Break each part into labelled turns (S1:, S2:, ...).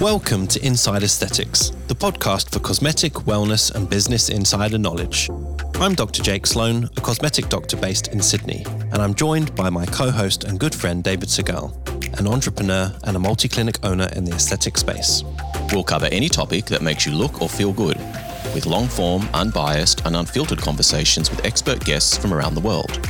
S1: Welcome to Inside Aesthetics, the podcast for cosmetic, wellness, and business insider knowledge. I'm Dr. Jake Sloane, a cosmetic doctor based in Sydney, and I'm joined by my co host and good friend David Segal, an entrepreneur and a multi clinic owner in the aesthetic space.
S2: We'll cover any topic that makes you look or feel good, with long form, unbiased, and unfiltered conversations with expert guests from around the world.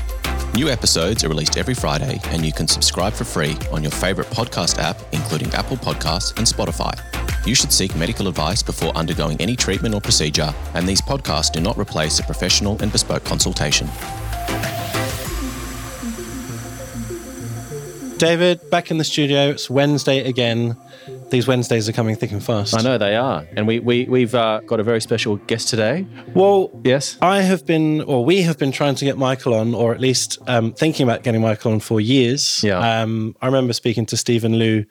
S2: New episodes are released every Friday, and you can subscribe for free on your favorite podcast app, including Apple Podcasts and Spotify. You should seek medical advice before undergoing any treatment or procedure, and these podcasts do not replace a professional and bespoke consultation.
S1: David, back in the studio. It's Wednesday again. These Wednesdays are coming thick and fast.
S3: I know they are, and we we we've uh, got a very special guest today.
S1: Well,
S3: Yes.
S1: I have been, or we have been trying to get Michael on, or at least um, thinking about getting Michael on for years.
S3: Yeah.
S1: Um, I remember speaking to Steven Liew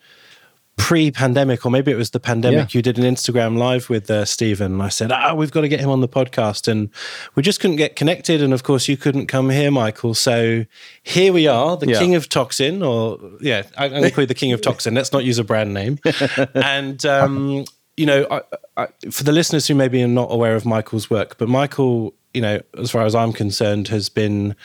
S1: pre-pandemic, or maybe it was the pandemic.
S3: Yeah.
S1: You did an Instagram live with uh, Steven. I said, "Ah, we've got to get him on the podcast," and we just couldn't get connected. And of course, you couldn't come here, Michael. So here we are, the
S3: Yeah.
S1: king of toxin, or yeah, I'm going to call you the king of toxin. Let's not use a brand name. and um, you know, I, I, for the listeners who maybe are not aware of Michael's work, but Michael, you know, as far as I'm concerned, has been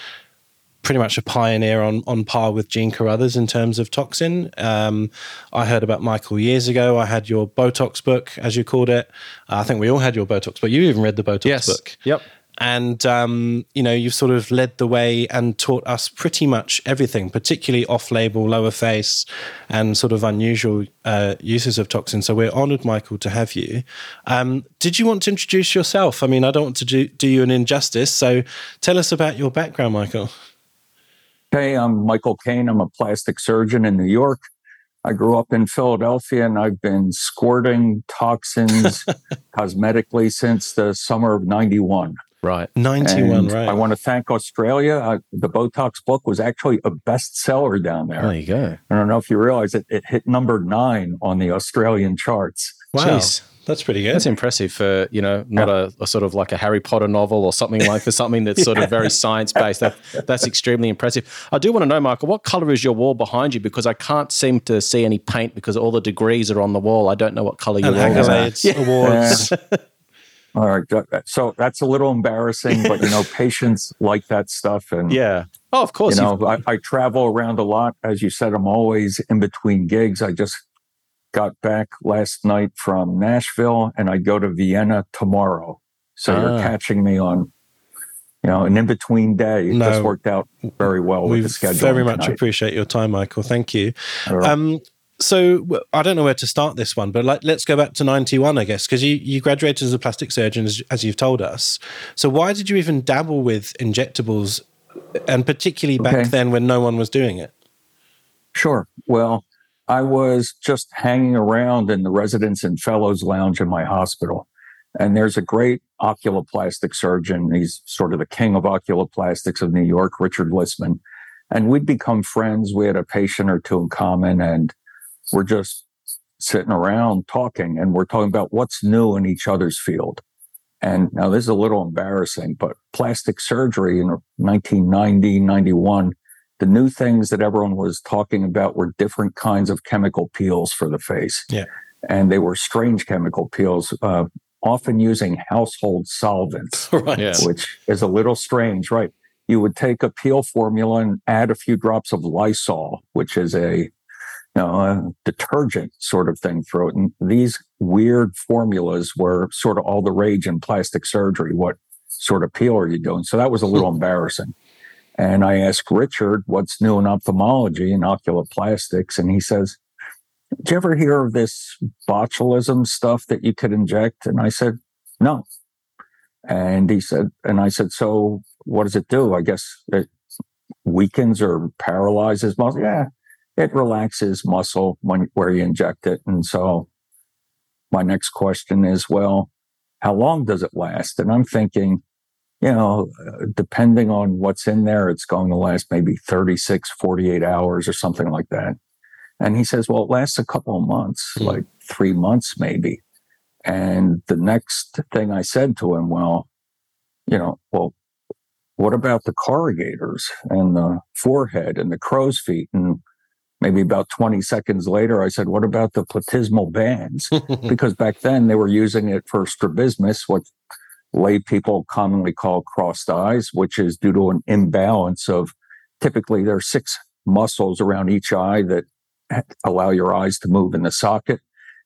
S1: pretty much a pioneer on on par with Jean Carruthers in terms of toxin. Um, I heard about Michael years ago. I had your Botox book, as you called it. Uh, I think we all had your Botox book. You even read the Botox
S3: Yes.
S1: book.
S3: Yep.
S1: And um, you know, you've sort of led the way and taught us pretty much everything, particularly off-label, lower face, and sort of unusual uh, uses of toxins. So we're honoured, Michael, to have you. Um, did you want to introduce yourself? I mean, I don't want to do, do you an injustice, so tell us about your background, Michael.
S4: Hey, I'm Michael Kane. I'm a plastic surgeon in New York. I grew up in Philadelphia and I've been squirting toxins cosmetically since the summer of 91.
S3: Right.
S1: Ninety-one,
S4: And
S1: right?
S4: I want to thank Australia. Uh, the Botox book was actually a bestseller down there.
S3: There you go.
S4: I don't know if you realize it, it hit number nine on the Australian charts.
S1: wow,
S3: Jeez.
S1: That's pretty good.
S3: That's impressive for you know not a, a sort of like a Harry Potter novel or something like for something that's sort of very science based. That that's extremely impressive. I do want to know, Michael, what color is your wall behind you? Because I can't seem to see any paint because all the degrees are on the wall. I don't know what color your
S1: and
S3: wall is.
S1: accolades, awards.
S4: All right. So that's a little embarrassing, but you know, patients like that stuff. And
S3: Yeah. Oh, of course.
S4: you know, I, I travel around a lot. As you said, I'm always in between gigs. I just got back last night from Nashville and I go to Vienna tomorrow. So you're
S3: Ah.
S4: catching me on, you know, an in between day.
S1: No.
S4: just worked out very well
S1: we
S4: with the schedule.
S1: very much appreciate your time, Michael. Thank you. Um, so I don't know where to start this one, but like, let's go back to ninety-one, I guess, because you, you graduated as a plastic surgeon, as, as you've told us. So why did you even dabble with injectables, and particularly back
S4: Okay.
S1: then when no one was doing it?
S4: Sure. Well, I was just hanging around in the residents and fellows lounge in my hospital. And there's a great oculoplastic surgeon. He's sort of the king of oculoplastics of New York, Richard Lisman. And we'd become friends. We had a patient or two in common and we're just sitting around talking and we're talking about what's new in each other's field. And now this is a little embarrassing, but plastic surgery in 1990, 91, the new things that everyone was talking about were different kinds of chemical peels for the face.
S1: Yeah.
S4: And they were strange chemical peels, uh, often using household solvents,
S1: right.
S3: Yeah.
S4: which is a little strange, right? You would take a peel formula and add a few drops of Lysol, which is a you know, a detergent sort of thing through it. And these weird formulas were sort of all the rage in plastic surgery. What sort of peel are you doing? So that was a little embarrassing. And I asked Richard, what's new in ophthalmology and oculoplastics? And he says, Did you ever hear of this botulism stuff that you could inject? And I said, No. And he said, and I said, So what does it do? I guess it weakens or paralyzes muscle. Yeah, it relaxes muscle when where you inject it. And so my next question is, well, how long does it last? And I'm thinking, you know, depending on what's in there, it's going to last maybe 36, 48 hours or something like that. And he says, well, it lasts a couple of months,
S1: Hmm.
S4: like three months maybe. And the next thing I said to him, well, you know, well, what about the corrugators and the forehead and the crow's feet and maybe about 20 seconds later, I said, What about the platysmal bands? because back then they were using it for strabismus, what lay people commonly call crossed eyes, which is due to an imbalance of typically there are six muscles around each eye that allow your eyes to move in the socket.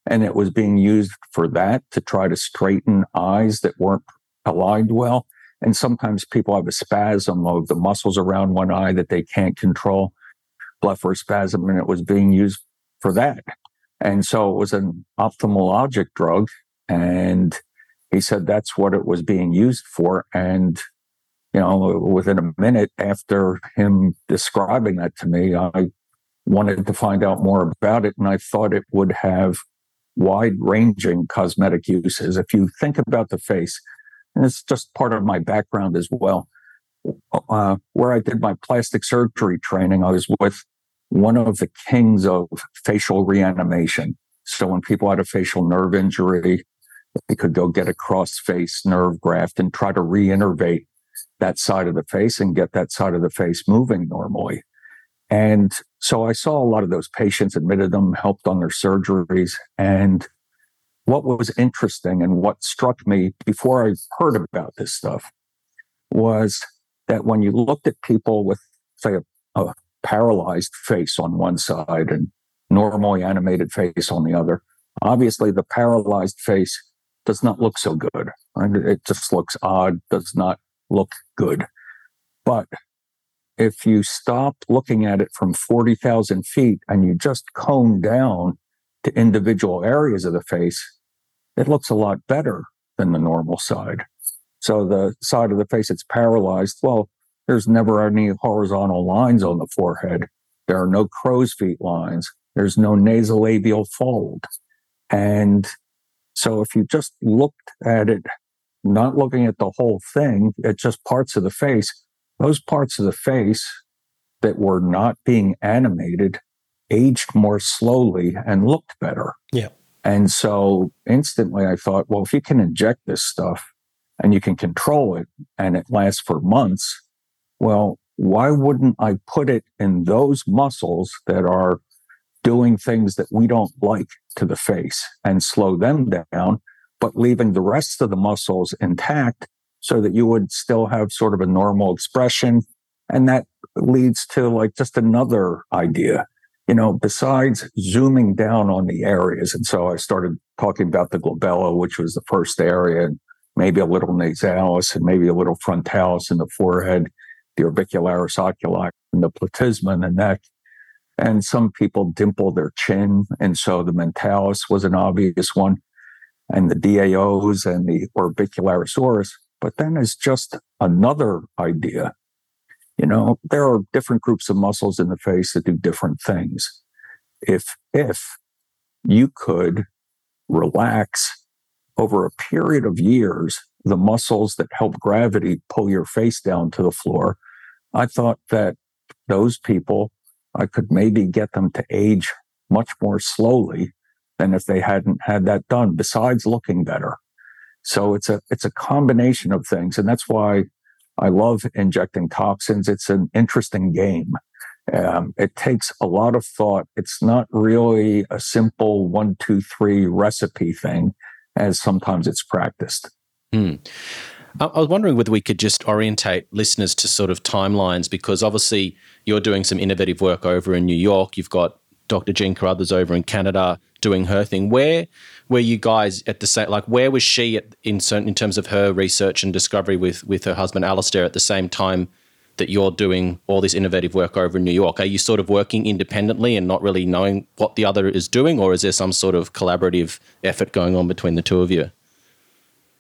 S4: And it was being used for that to try to straighten eyes that weren't aligned well. And sometimes people have a spasm of the muscles around one eye that they can't control, blepharospasm, and it was being used for that. And so it was an ophthalmologic drug. And he said that's what it was being used for. And, you know, within a minute after him describing that to me, I wanted to find out more about it. And I thought it would have wide ranging cosmetic uses. If you think about the face, and it's just part of my background as well. Uh, where I did my plastic surgery training, I was with one of the kings of facial reanimation. So when people had a facial nerve injury, they could go get a cross face nerve graft and try to reinnervate that side of the face and get that side of the face moving normally. And so I saw a lot of those patients, admitted them, helped on their surgeries. And what was interesting and what struck me before I heard about this stuff was that when you looked at people with, say, a, a paralyzed face on one side and normally animated face on the other, obviously the paralyzed face does not look so good. Right? It just looks odd, does not look good. But if you stop looking at it from 40,000 feet and you just cone down to individual areas of the face, it looks a lot better than the normal side. So the side of the face that's paralyzed, well, there's never any horizontal lines on the forehead. There are no crow's feet lines. There's no nasolabial fold. And so if you just looked at it, not looking at the whole thing, at just parts of the face, those parts of the face that were not being animated aged more slowly and looked better.
S1: Yeah.
S4: And so instantly I thought, well, if you can inject this stuff and you can control it and it lasts for months, well, why wouldn't I put it in those muscles that are doing things that we don't like to the face and slow them down, but leaving the rest of the muscles intact so that you would still have sort of a normal expression. And that leads to like just another idea you know, besides zooming down on the areas, and so I started talking about the glabella, which was the first area, and maybe a little nasalis and maybe a little frontalis in the forehead, the orbicularis oculi and the platysma in the neck. And some people dimple their chin. And so the mentalis was an obvious one, and the DAOs and the orbicularis. But then there's just another idea you know, there are different groups of muscles in the face that do different things. If, if you could relax over a period of years, the muscles that help gravity pull your face down to the floor, I thought that those people, I could maybe get them to age much more slowly than if they hadn't had that done, besides looking better. So it's a, it's a combination of things. And that's why I love injecting toxins. It's an interesting game. Um, it takes a lot of thought. It's not really a simple one, two, three recipe thing as sometimes it's practiced.
S3: Hmm. I was wondering whether we could just orientate listeners to sort of timelines because obviously you're doing some innovative work over in New York. You've got Dr. Jean Carruthers over in Canada doing her thing. Where were you guys at the same? Like, where was she at, in certain in terms of her research and discovery with with her husband Alastair at the same time that you're doing all this innovative work over in New York? Are you sort of working independently and not really knowing what the other is doing, or is there some sort of collaborative effort going on between the two of you?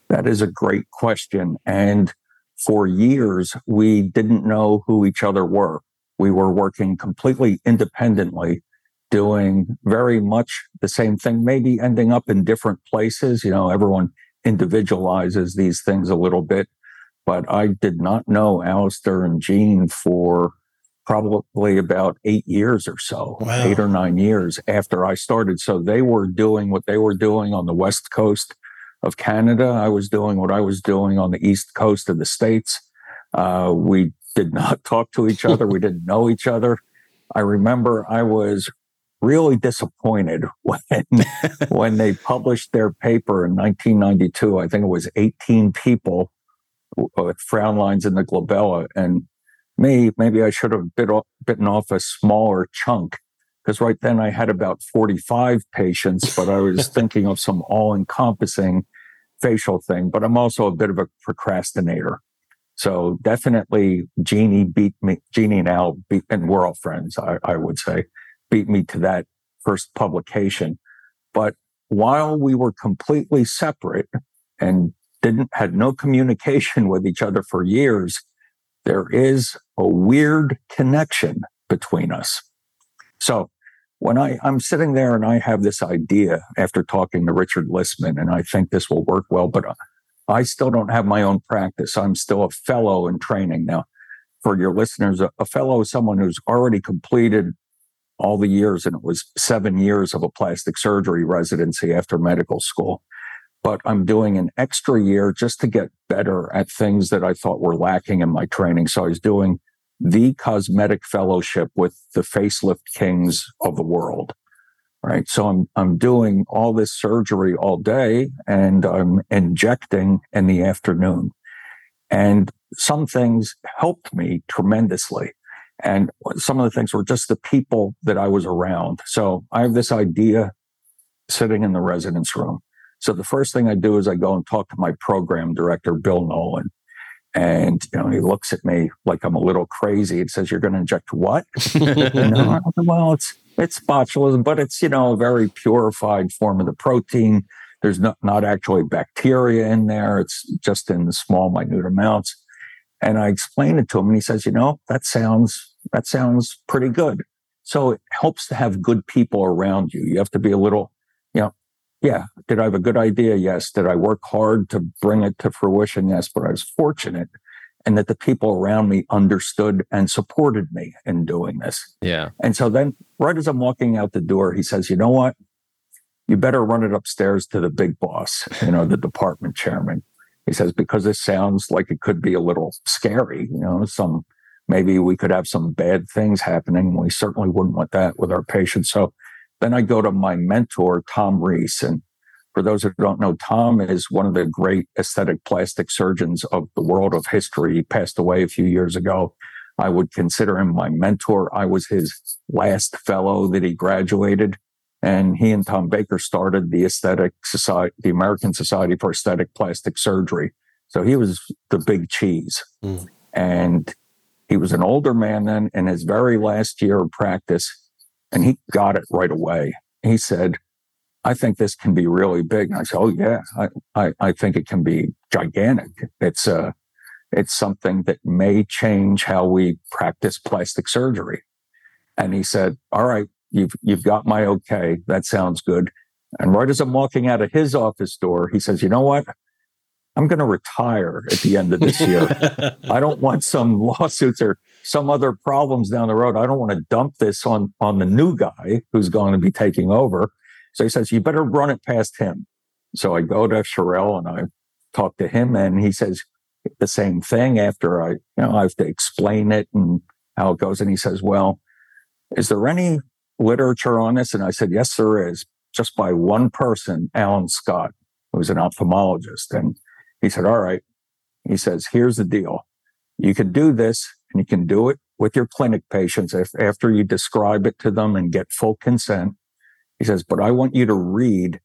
S4: That is a great question, and for years we didn't know who each other were. We were working completely independently doing very much the same thing, maybe ending up in different places. You know, everyone individualizes these things a little bit, but I did not know Alastair and Jean for probably about eight years or so, wow. eight or nine years after I started. So they were doing what they were doing on the West Coast of Canada. I was doing what I was doing on the East Coast of the States. Uh, we did not talk to each other. we didn't know each other. I remember I was really disappointed when when they published their paper in 1992. I think it was 18 people with frown lines in the glabella, and me maybe I should have bit off, bitten off a smaller chunk because right then I had about 45 patients, but I was thinking of some all-encompassing facial thing. But I'm also a bit of a procrastinator. So definitely Jeannie beat me, Jeannie and Al beat, and we're all friends, I, I would say, beat me to that first publication. But while we were completely separate and didn't had no communication with each other for years, there is a weird connection between us. So when I, I'm sitting there and I have this idea after talking to Richard Lisman, and I think this will work well, but I still don't have my own practice. I'm still a fellow in training. Now, for your listeners, a, fellow is someone who's already completed all the years, and it was seven years of a plastic surgery residency after medical school. But I'm doing an extra year just to get better at things that I thought were lacking in my training. So I was doing the cosmetic fellowship with the facelift kings of the world right? So I'm, I'm doing all this surgery all day and I'm injecting in the afternoon. And some things helped me tremendously. And some of the things were just the people that I was around. So I have this idea sitting in the residence room. So the first thing I do is I go and talk to my program director, Bill Nolan. And you know, he looks at me like I'm a little crazy and says, "You're going to inject what?" no, well, it's it's botulism, but it's, you know, a very purified form of the protein. There's not, not actually bacteria in there. It's just in small, minute amounts. And I explained it to him and he says, you know, that sounds, that sounds pretty good. So it helps to have good people around you. You have to be a little, yeah, did I have a good idea? Yes. Did I work hard to bring it to fruition? Yes. But I was fortunate and that the people around me understood and supported me in doing this.
S3: Yeah.
S4: And so then, right as I'm walking out the door, he says, You know what? You better run it upstairs to the big boss, you know, the department chairman. He says, Because this sounds like it could be a little scary, you know, some maybe we could have some bad things happening. We certainly wouldn't want that with our patients. So then I go to my mentor, Tom Rees. and for those who don't know, Tom is one of the great aesthetic plastic surgeons of the world of history. He passed away a few years ago. I would consider him my mentor. I was his last fellow that he graduated. And he and Tom Baker started the aesthetic society, the American Society for Aesthetic Plastic Surgery. So he was the big cheese. Mm. And he was an older man then in his very last year of practice. And he got it right away. He said, I think this can be really big. And I said, Oh yeah, I, I, I think it can be gigantic. It's uh it's something that may change how we practice plastic surgery. And he said, All right, you've you've got my okay. That sounds good. And right as I'm walking out of his office door, he says, You know what? I'm going to retire at the end of this year. I don't want some lawsuits or some other problems down the road. I don't want to dump this on on the new guy who's going to be taking over. So he says, you better run it past him. So I go to Sherrell and I talk to him and he says the same thing after I, you know, I have to explain it and how it goes. And he says, well, is there any literature on this? And I said, yes, there is just by one person, Alan Scott, who's an ophthalmologist. And he said, all right. He says, here's the deal. You can do this and you can do it with your clinic patients if, after you describe it to them and get full consent. He says, but I want you to read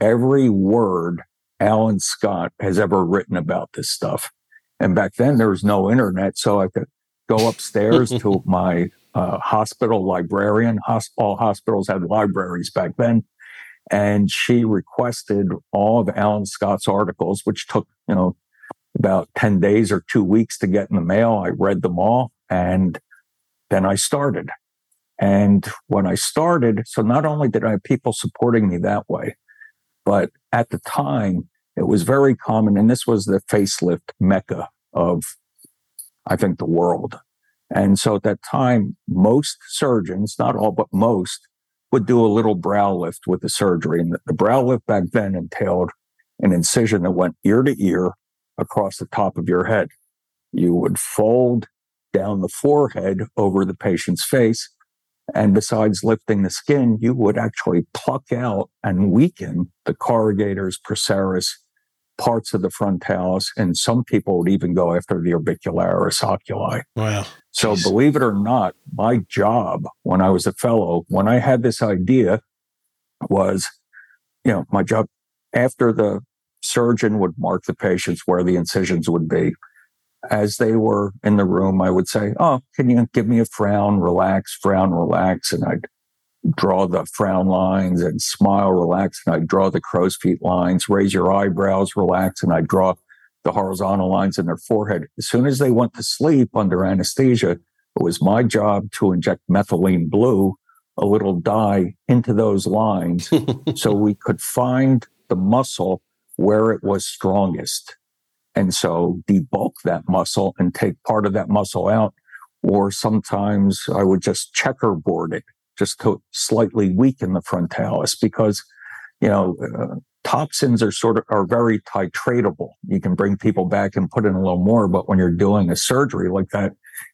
S4: every word Alan Scott has ever written about this stuff. And back then there was no internet. So I could go upstairs to my uh, hospital librarian. all hospitals had libraries back then. And she requested all of Alan Scott's articles, which took, you know, about 10 days or two weeks to get in the mail. I read them all and then I started. And when I started, so not only did I have people supporting me that way, but at the time, it was very common. And this was the facelift mecca of, I think, the world. And so at that time, most surgeons, not all, but most, would do a little brow lift with the surgery. And the brow lift back then entailed an incision that went ear to ear across the top of your head. You would fold down the forehead over the patient's face And besides lifting the skin, you would actually pluck out and weaken the corrugators, procerus, parts of the frontalis, and some people would even go after the orbicularis oculi.
S1: Wow.
S4: So, Jeez. believe it or not, my job when I was a fellow, when I had this idea, was, you know, my job after the surgeon would mark the patients where the incisions would be. As they were in the room, I would say, Oh, can you give me a frown, relax, frown, relax? And I'd draw the frown lines and smile, relax. And I'd draw the crow's feet lines, raise your eyebrows, relax. And I'd draw the horizontal lines in their forehead. As soon as they went to sleep under anesthesia, it was my job to inject methylene blue, a little dye, into those lines so we could find the muscle where it was strongest. And so debulk that muscle and take part of that muscle out. Or sometimes I would just checkerboard it just to slightly weaken the frontalis because, you know, uh, toxins are sort of are very titratable. You can bring people back and put in a little more, but when you're doing a surgery like that,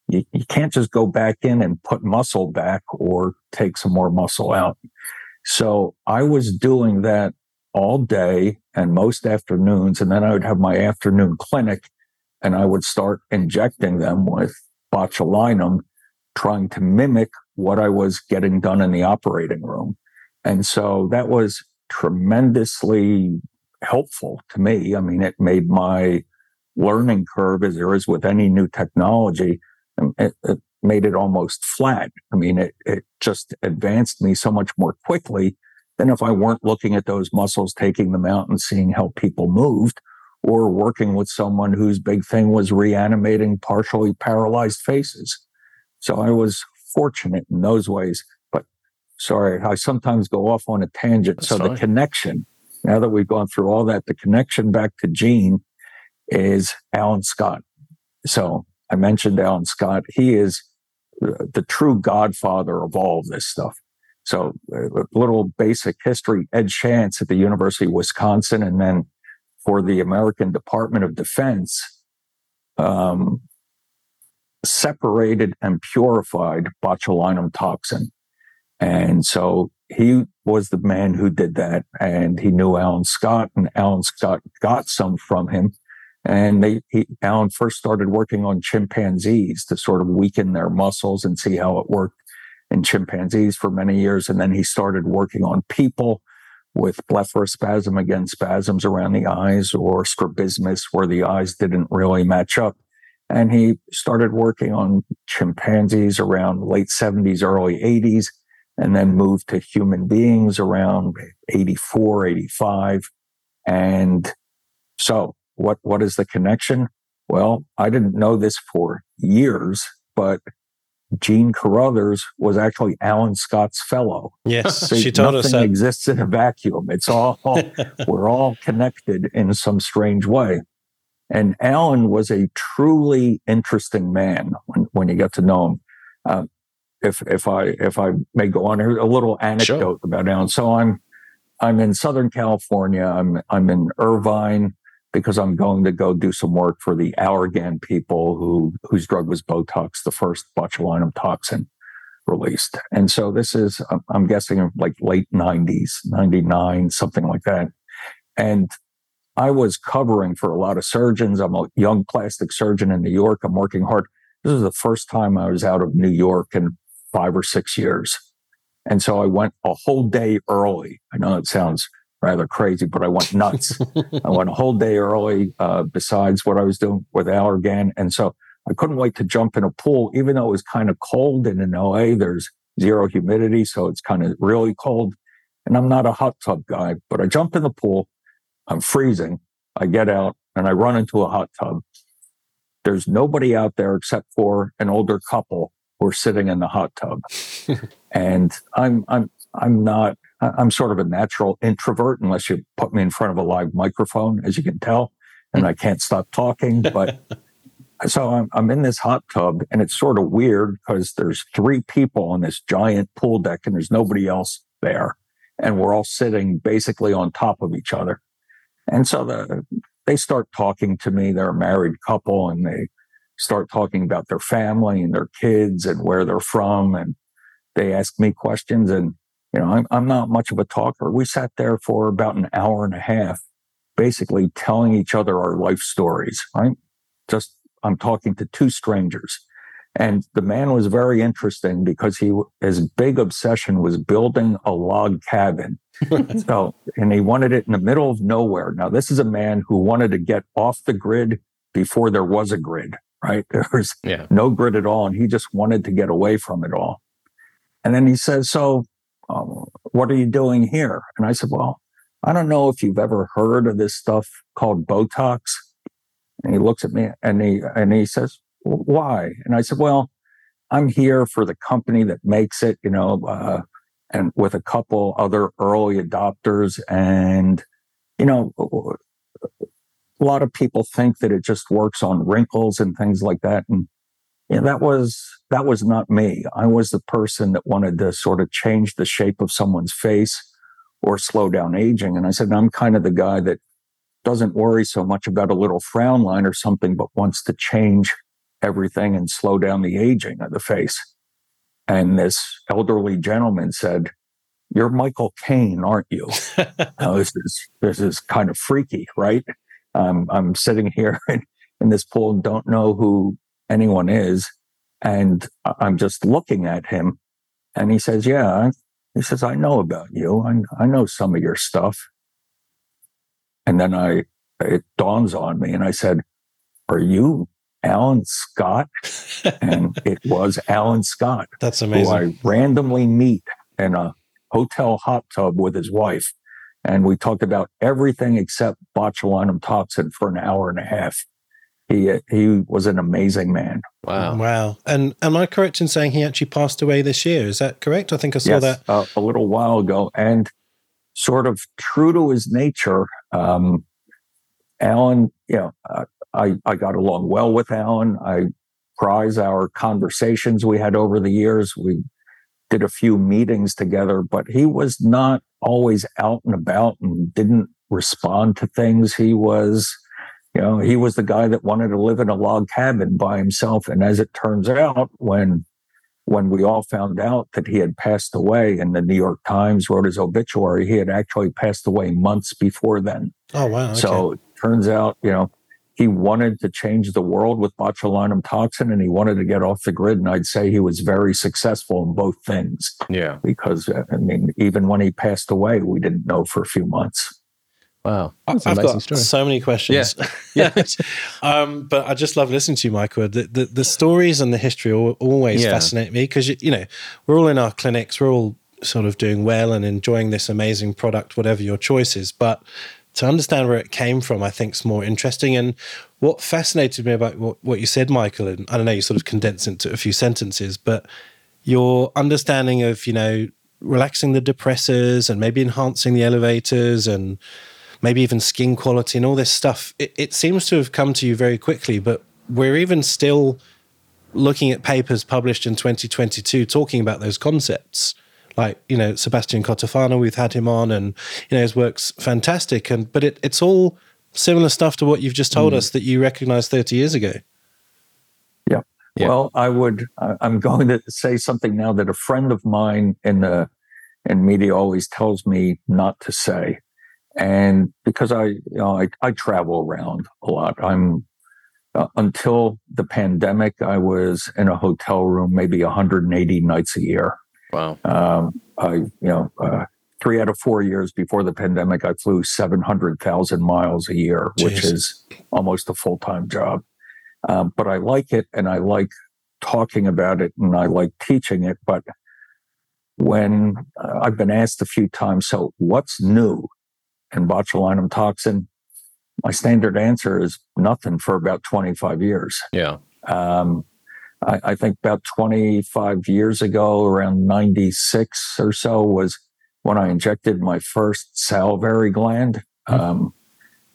S4: you, you can't just go back in and put muscle back or take some more muscle out. So I was doing that all day and most afternoons. And then I would have my afternoon clinic and I would start injecting them with botulinum, trying to mimic what I was getting done in the operating room. And so that was tremendously helpful to me. I mean, it made my learning curve, as there is with any new technology, um, it, it made it almost flat. I mean, it, it just advanced me so much more quickly than if I weren't looking at those muscles, taking them out and seeing how people moved or working with someone whose big thing was reanimating partially paralyzed faces. So I was fortunate in those ways. Sorry, I sometimes go off on a tangent. That's so fine. the connection, now that we've gone through all that, the connection back to Jean is Alan Scott. So I mentioned Alan Scott. He is the true godfather of all of this stuff. So a little basic history. Ed Schantz at the University of Wisconsin, and then for the American Department of Defense, um, separated and purified botulinum toxin. And so he was the man who did that. And he knew Alan Scott, and Alan Scott got some from him. And they, he, Alan first started working on chimpanzees to sort of weaken their muscles and see how it worked in chimpanzees for many years. And then he started working on people with blepharospasm, again, spasms around the eyes, or strabismus, where the eyes didn't really match up. And he started working on chimpanzees around late 70s, early 80s, and then moved to human beings around 84, 85. And so what, what is the connection? Well, I didn't know this for years, but Jean Carruthers was actually Alan Scott's fellow.
S1: Yes, so she told us that
S4: exists in a vacuum. It's all we're all connected in some strange way. And Alan was a truly interesting man when, when you get to know him. Uh, if if I if I may go on here, a little anecdote sure. about Alan. So I'm I'm in Southern California. I'm I'm in Irvine because I'm going to go do some work for the Allergan people who whose drug was Botox, the first botulinum toxin released. And so this is, I'm guessing, like late 90s, 99, something like that. And I was covering for a lot of surgeons. I'm a young plastic surgeon in New York. I'm working hard. This is the first time I was out of New York in five or six years. And so I went a whole day early. I know it sounds rather crazy, but I went nuts. I went a whole day early, uh, besides what I was doing with Allergan. And so I couldn't wait to jump in a pool, even though it was kind of cold. And in LA, there's zero humidity. So it's kind of really cold. And I'm not a hot tub guy, but I jump in the pool. I'm freezing. I get out and I run into a hot tub. There's nobody out there except for an older couple who are sitting in the hot tub. and I'm, I'm, I'm not I'm sort of a natural introvert unless you put me in front of a live microphone, as you can tell, and I can't stop talking. But so I'm, I'm in this hot tub and it's sort of weird because there's three people on this giant pool deck and there's nobody else there. And we're all sitting basically on top of each other. And so the, they start talking to me. They're a married couple and they start talking about their family and their kids and where they're from. And they ask me questions and, you know, I'm, I'm not much of a talker. We sat there for about an hour and a half, basically telling each other our life stories, right? Just, I'm talking to two strangers. And the man was very interesting because he, his big obsession was building a log cabin. so, and he wanted it in the middle of nowhere. Now, this is a man who wanted to get off the grid before there was a grid, right? There was yeah. no grit at all. And he just wanted to get away from it all. And then he says, So, um, what are you doing here? And I said, Well, I don't know if you've ever heard of this stuff called Botox. And he looks at me and he, and he says, why? And I said, well, I'm here for the company that makes it, you know, uh, and with a couple other early adopters. And, you know, a lot of people think that it just works on wrinkles and things like that. And yeah, that was that was not me. I was the person that wanted to sort of change the shape of someone's face or slow down aging. And I said, I'm kind of the guy that doesn't worry so much about a little frown line or something, but wants to change everything and slow down the aging of the face. And this elderly gentleman said, You're Michael Kane, aren't you? now, this is this is kind of freaky, right? Um, I'm sitting here in, in this pool and don't know who anyone is. And I'm just looking at him. And he says, Yeah. He says, I know about you. I, I know some of your stuff. And then I, it dawns on me and I said, Are you Alan Scott, and it was Alan Scott.
S1: That's amazing.
S4: Who I randomly meet in a hotel hot tub with his wife, and we talked about everything except botulinum toxin for an hour and a half. He he was an amazing man.
S1: Wow, wow. And am I correct in saying he actually passed away this year? Is that correct? I think I saw
S4: yes,
S1: that
S4: uh, a little while ago, and sort of true to his nature. Um, Alan, you know, uh, I, I got along well with Alan. I prize our conversations we had over the years. We did a few meetings together, but he was not always out and about and didn't respond to things. He was, you know, he was the guy that wanted to live in a log cabin by himself. And as it turns out, when when we all found out that he had passed away and the New York Times wrote his obituary, he had actually passed away months before then.
S1: Oh wow. Okay.
S4: So it turns out, you know, he wanted to change the world with botulinum toxin and he wanted to get off the grid. And I'd say he was very successful in both things.
S3: Yeah.
S4: Because, uh, I mean, even when he passed away, we didn't know for a few months.
S3: Wow.
S1: That's I've got story. so many questions.
S3: Yeah. yeah.
S1: um, but I just love listening to you, Michael. The, the, the stories and the history always yeah. fascinate me because, you, you know, we're all in our clinics, we're all sort of doing well and enjoying this amazing product, whatever your choice is. But to understand where it came from, I think is more interesting. And what fascinated me about what, what you said, Michael, and I don't know, you sort of condensed into a few sentences, but your understanding of, you know, relaxing the depressors and maybe enhancing the elevators and maybe even skin quality and all this stuff, it, it seems to have come to you very quickly, but we're even still looking at papers published in 2022 talking about those concepts like you know Sebastian Cotofana, we've had him on, and you know his work's fantastic. And but it, it's all similar stuff to what you've just told mm. us that you recognized 30 years ago.
S4: Yeah. yeah. Well, I would. I'm going to say something now that a friend of mine in the in media always tells me not to say, and because I you know I, I travel around a lot. I'm uh, until the pandemic, I was in a hotel room maybe 180 nights a year.
S3: Wow. Um,
S4: I, you know, uh, three out of four years before the pandemic, I flew 700,000 miles a year, Jeez. which is almost a full time job. Um, but I like it and I like talking about it and I like teaching it. But when uh, I've been asked a few times, so what's new in botulinum toxin? My standard answer is nothing for about 25 years.
S3: Yeah. Um,
S4: I, I, think about 25 years ago, around 96 or so, was when I injected my first salivary gland. Mm-hmm. Um,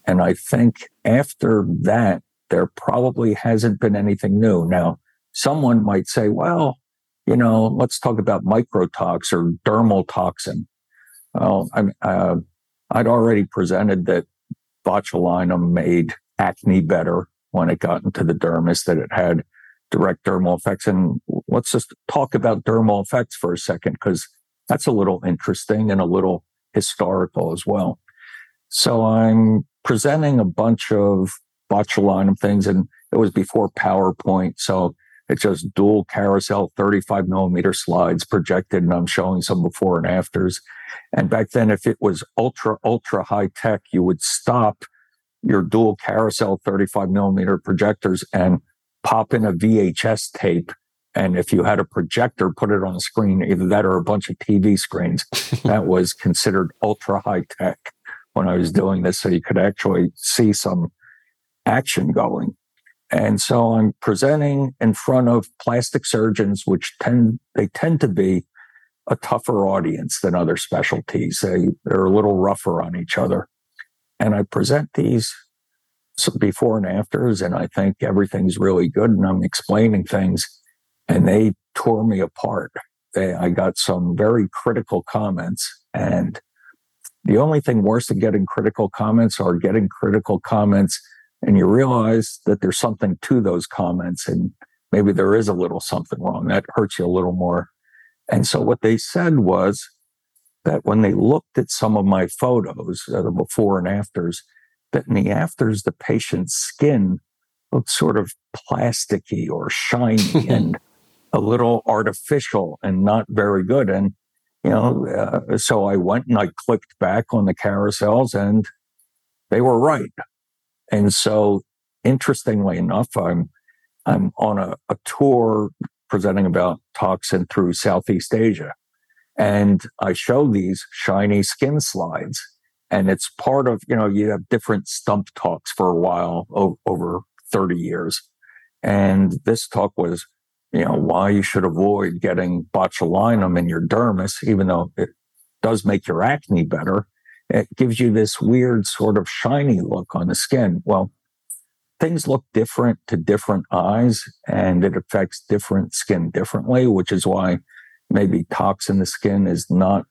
S4: and I think after that, there probably hasn't been anything new. Now, someone might say, well, you know, let's talk about microtox or dermal toxin. Well, I, uh, I'd already presented that botulinum made acne better when it got into the dermis, that it had direct dermal effects. And let's just talk about dermal effects for a second, because that's a little interesting and a little historical as well. So I'm presenting a bunch of botulinum things, and it was before PowerPoint. So it's just dual carousel 35 millimeter slides projected, and I'm showing some before and afters. And back then, if it was ultra, ultra high tech, you would stop your dual carousel 35 millimeter projectors and pop in a VHS tape. And if you had a projector, put it on a screen, either that or a bunch of TV screens. that was considered ultra high tech when I was doing this. So you could actually see some action going. And so I'm presenting in front of plastic surgeons, which tend, they tend to be a tougher audience than other specialties. They, they're a little rougher on each other. And I present these before and afters, and I think everything's really good. And I'm explaining things, and they tore me apart. They, I got some very critical comments, and the only thing worse than getting critical comments are getting critical comments, and you realize that there's something to those comments, and maybe there is a little something wrong. That hurts you a little more. And so what they said was that when they looked at some of my photos, uh, the before and afters, that in the afters, the patient's skin looked sort of plasticky or shiny and a little artificial and not very good. And, you know, uh, so I went and I clicked back on the carousels and they were right. And so, interestingly enough, I'm, I'm on a, a tour presenting about toxin through Southeast Asia. And I show these shiny skin slides and it's part of you know you have different stump talks for a while o- over 30 years. And this talk was you know why you should avoid getting botulinum in your dermis even though it does make your acne better. It gives you this weird sort of shiny look on the skin. Well things look different to different eyes and it affects different skin differently which is why maybe toxin in the skin is not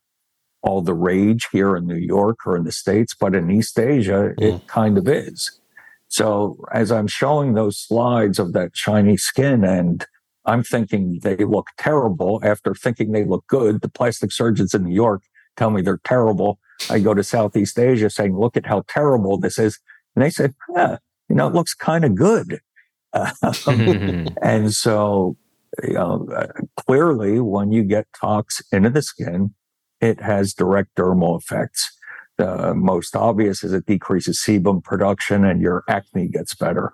S4: all the rage here in New York or in the States, but in East Asia, mm. it kind of is. So as I'm showing those slides of that shiny skin and I'm thinking they look terrible after thinking they look good, the plastic surgeons in New York tell me they're terrible. I go to Southeast Asia saying, look at how terrible this is. And they said, yeah, you know, it looks kind of good. and so, you know, uh, clearly when you get tox into the skin, it has direct dermal effects. The most obvious is it decreases sebum production and your acne gets better.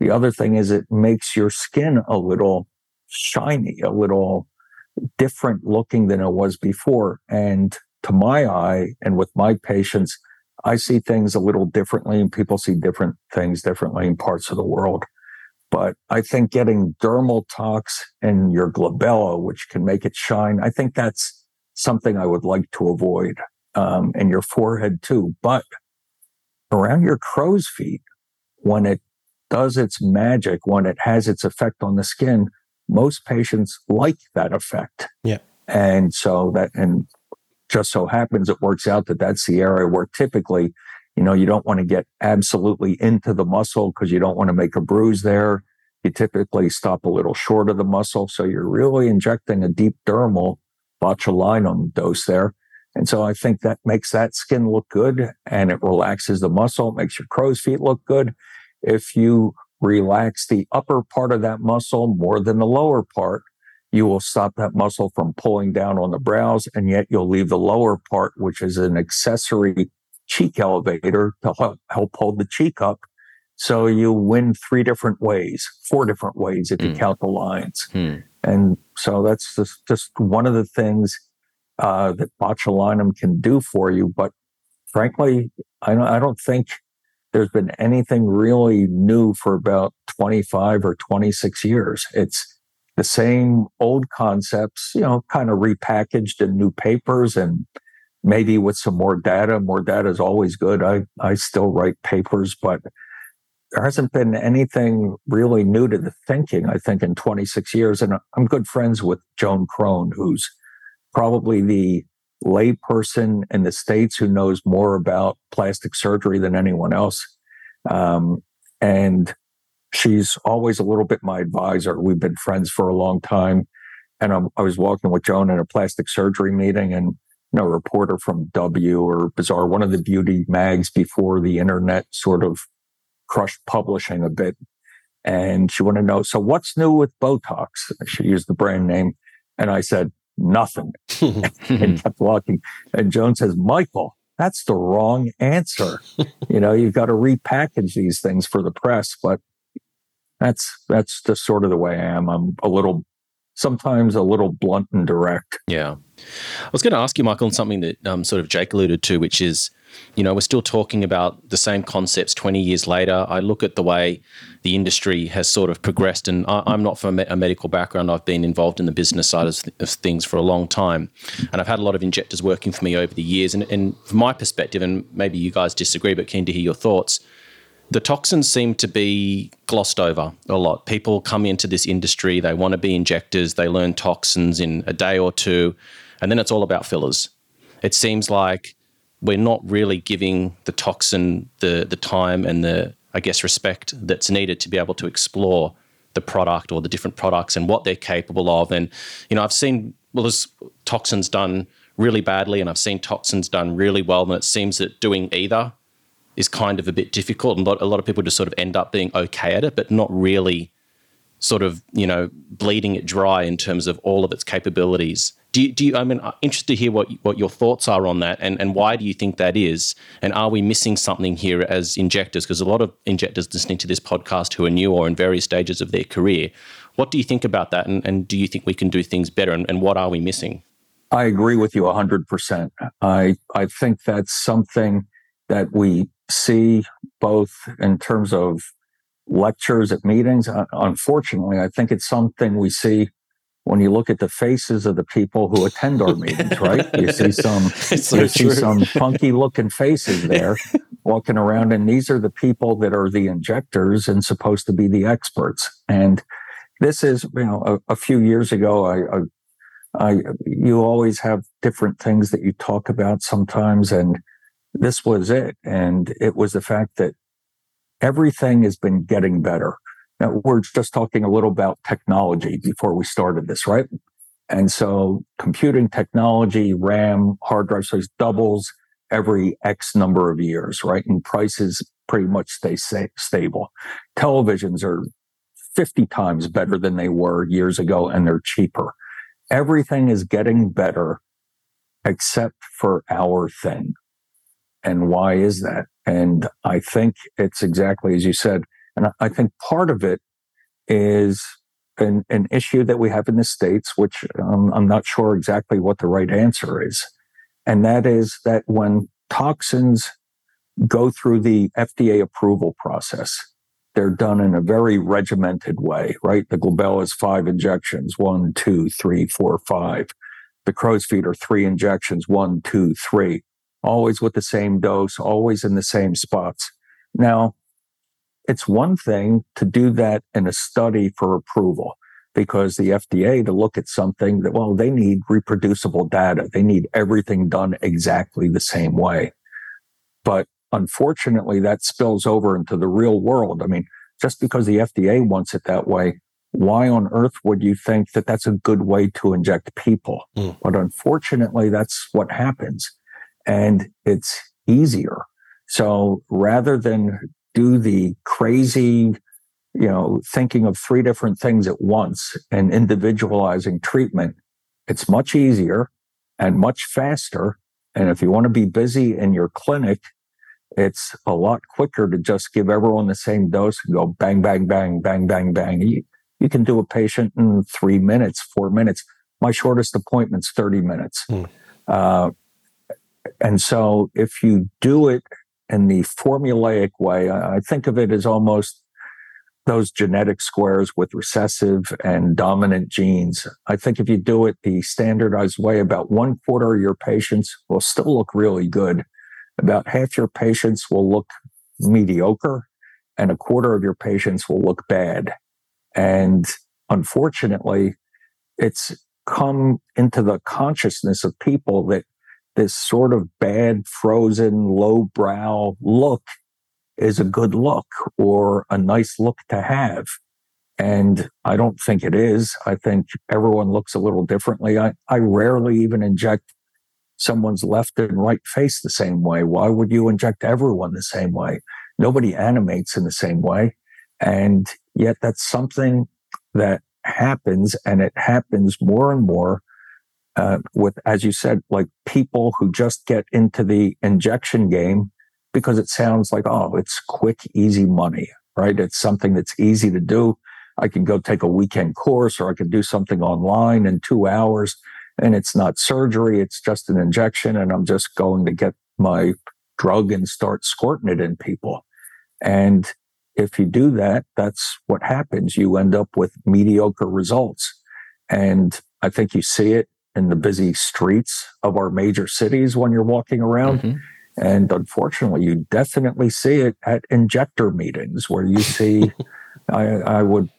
S4: The other thing is it makes your skin a little shiny, a little different looking than it was before. And to my eye and with my patients, I see things a little differently and people see different things differently in parts of the world. But I think getting dermal tox in your glabella, which can make it shine, I think that's something I would like to avoid. Um, and your forehead too. But around your crow's feet, when it does its magic, when it has its effect on the skin, most patients like that effect.
S1: Yeah.
S4: And so that, and just so happens it works out that that's the area where typically, you know, you don't want to get absolutely into the muscle because you don't want to make a bruise there. You typically stop a little short of the muscle. So you're really injecting a deep dermal botulinum dose there. And so I think that makes that skin look good and it relaxes the muscle, makes your crow's feet look good. If you relax the upper part of that muscle more than the lower part, you will stop that muscle from pulling down on the brows, and yet you'll leave the lower part, which is an accessory cheek elevator to help hold the cheek up. So you win three different ways, four different ways if you mm. count the lines. Mm. And so that's just, just one of the things uh, that botulinum can do for you. But frankly, I don't, I don't think there's been anything really new for about 25 or 26 years. It's the same old concepts, you know, kind of repackaged in new papers and maybe with some more data. More data is always good. I, I still write papers, but there hasn't been anything really new to the thinking, I think, in 26 years. And I'm good friends with Joan Kron, who's probably the layperson in the States who knows more about plastic surgery than anyone else. Um, and she's always a little bit my advisor. We've been friends for a long time. And I'm, i was walking with Joan in a plastic surgery meeting and you know, a reporter from W or Bazaar, one of the beauty mags before the internet sort of crushed publishing a bit. And she wanted to know, so what's new with Botox? She used the brand name. And I said, nothing. and kept walking. And Joan says, Michael, that's the wrong answer. you know, you've got to repackage these things for the press, but that's that's just sort of the way I am. I'm a little sometimes a little blunt and direct.
S3: Yeah. I was going to ask you, Michael, on something that um, sort of Jake alluded to, which is, you know, we're still talking about the same concepts 20 years later. I look at the way the industry has sort of progressed, and I, am not from a medical background. I've been involved in the business side of, th- of, things for a long time, and I've had a lot of injectors working for me over the years. And, and from my perspective, and maybe you guys disagree, but keen to hear your thoughts the toxins seem to be glossed over a lot. People come into this industry, they want to be injectors, they learn toxins in a day or two, and then it's all about fillers. It seems like we're not really giving the toxin the the time and the I guess respect that's needed to be able to explore the product or the different products and what they're capable of. And you know, I've seen well, there's toxins done really badly, and I've seen toxins done really well, and it seems that doing either is kind of a bit difficult. And a lot of people just sort of end up being okay at it, but not really sort of, you know, bleeding it dry in terms of all of its capabilities. Do you, do you I mean, I'm interested to hear what, what your thoughts are on that and, and why do you think that is? And are we missing something here as injectors? Because a lot of injectors listening to this podcast who are new or in various stages of their career, what do you think about that? And, and do you think we can do things better? And, and what are we missing?
S4: I agree with you 100%. I, I think that's something that we see both in terms of lectures at meetings. Unfortunately, I think it's something we see when you look at the faces of the people who attend our meetings, right? You see some so you see some funky looking faces there walking around, and these are the people that are the injectors and supposed to be the experts. And this is, you know, a, a few years ago, I, I I, you always have different things that you talk about sometimes. And this was it. And it was the fact that everything has been getting better. Now, we're just talking a little about technology before we started this, right? And so computing technology, RAM, hard drive size doubles every X number of years, right? And prices pretty much stay stable. Televisions are 50 times better than they were years ago and they're cheaper. Everything is getting better except for our thing. And why is that? And I think it's exactly as you said. And I think part of it is an, an issue that we have in the States, which um, I'm not sure exactly what the right answer is. And that is that when toxins go through the FDA approval process, they're done in a very regimented way, right? The glabella is five injections, one, two, three, four, five. The crow's feet are three injections, one, two, three always with the same dose, always in the same spots. Now, it's one thing to do that in a study for approval because the FDA to look at something that, well, they need reproducible data. They need everything done exactly the same way. But unfortunately, that spills over into the real world. I mean, just because the FDA wants it that way, why on earth would you think that that's a good way to inject people? Mm. But unfortunately, that's what happens and it's easier. So rather than do the crazy, you know, thinking of three different things at once and individualizing treatment, it's much easier and much faster. And if you want to be busy in your clinic, it's a lot quicker to just give everyone the same dose and go bang, bang, bang, bang, bang, bang. You, you can do a patient in three minutes, four minutes. My shortest appointment's 30 minutes. Mm. Uh, and so if you do it in the formulaic way, I think of it as almost those genetic squares with recessive and dominant genes. I think if you do it the standardized way, about one quarter of your patients will still look really good. About half your patients will look mediocre and a quarter of your patients will look bad. And unfortunately, it's come into the consciousness of people that this sort of bad, frozen, lowbrow look is a good look or a nice look to have. And I don't think it is. I think everyone looks a little differently. I, I rarely even inject someone's left and right face the same way. Why would you inject everyone the same way? Nobody animates in the same way. And yet that's something that happens and it happens more and more uh, with, as you said, like people who just get into the injection game because it sounds like, oh, it's quick, easy money, right? It's something that's easy to do. I can go take a weekend course or I can do something online in two hours and it's not surgery. It's just an injection and I'm just going to get my drug and start squirting it in people. And if you do that, that's what happens. You end up with mediocre results. And I think you see it in the busy streets of our major cities when you're walking around. Mm-hmm. And unfortunately, you definitely see it at injector meetings where you see, I, I would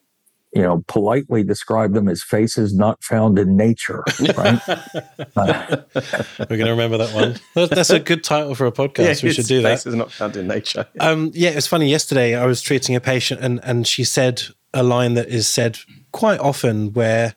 S4: you know, politely describe them as faces not found in nature. Right?
S1: We're going to remember that one. That's a good title for a podcast. Yeah, we should do
S3: that. Faces not found in nature.
S1: Um, yeah, it's funny. Yesterday, I was treating a patient, and and she said a line that is said quite often, where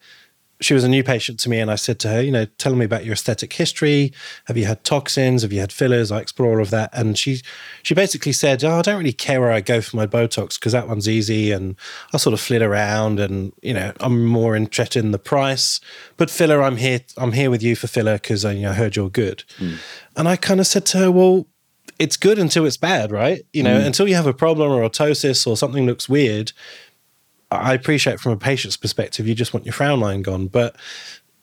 S1: she was a new patient to me and I said to her, you know, tell me about your aesthetic history. Have you had toxins? Have you had fillers? I explore all of that. And she she basically said, Oh, I don't really care where I go for my Botox because that one's easy and I sort of flit around and, you know, I'm more interested in the price. But filler, I'm here I'm here with you for filler because I, you know, I heard you're good. Mm. And I kind of said to her, Well, it's good until it's bad, right? You know, mm. until you have a problem or a ptosis or something looks weird, I appreciate from a patient's perspective, you just want your frown line gone. But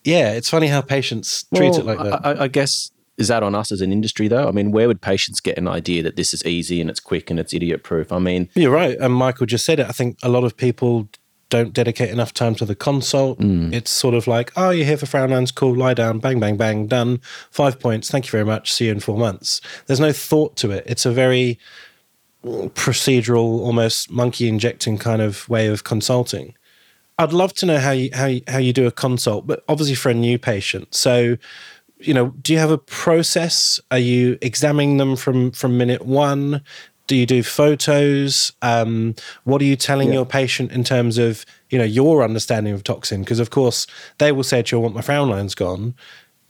S1: yeah, it's funny how patients well, treat it like that.
S3: I, I, guess is that on us as an industry though? I mean, where would patients get an idea that this is easy and it's quick and it's idiot proof? I mean,
S1: you're right. And Michael just said it. I think a lot of people don't dedicate enough time to the consult. Mm. It's sort of like, oh, you're here for frown lines, cool, lie down, bang, bang, bang, done. Five points. Thank you very much. See you in four months. There's no thought to it. It's a very procedural, almost monkey injecting kind of way of consulting. I'd love to know how you how you, how you do a consult, but obviously for a new patient. So, you know, do you have a process? Are you examining them from from minute one? Do you do photos? Um, what are you telling yeah. your patient in terms of you know your understanding of toxin? Because of course they will say, to "I want my frown lines gone,"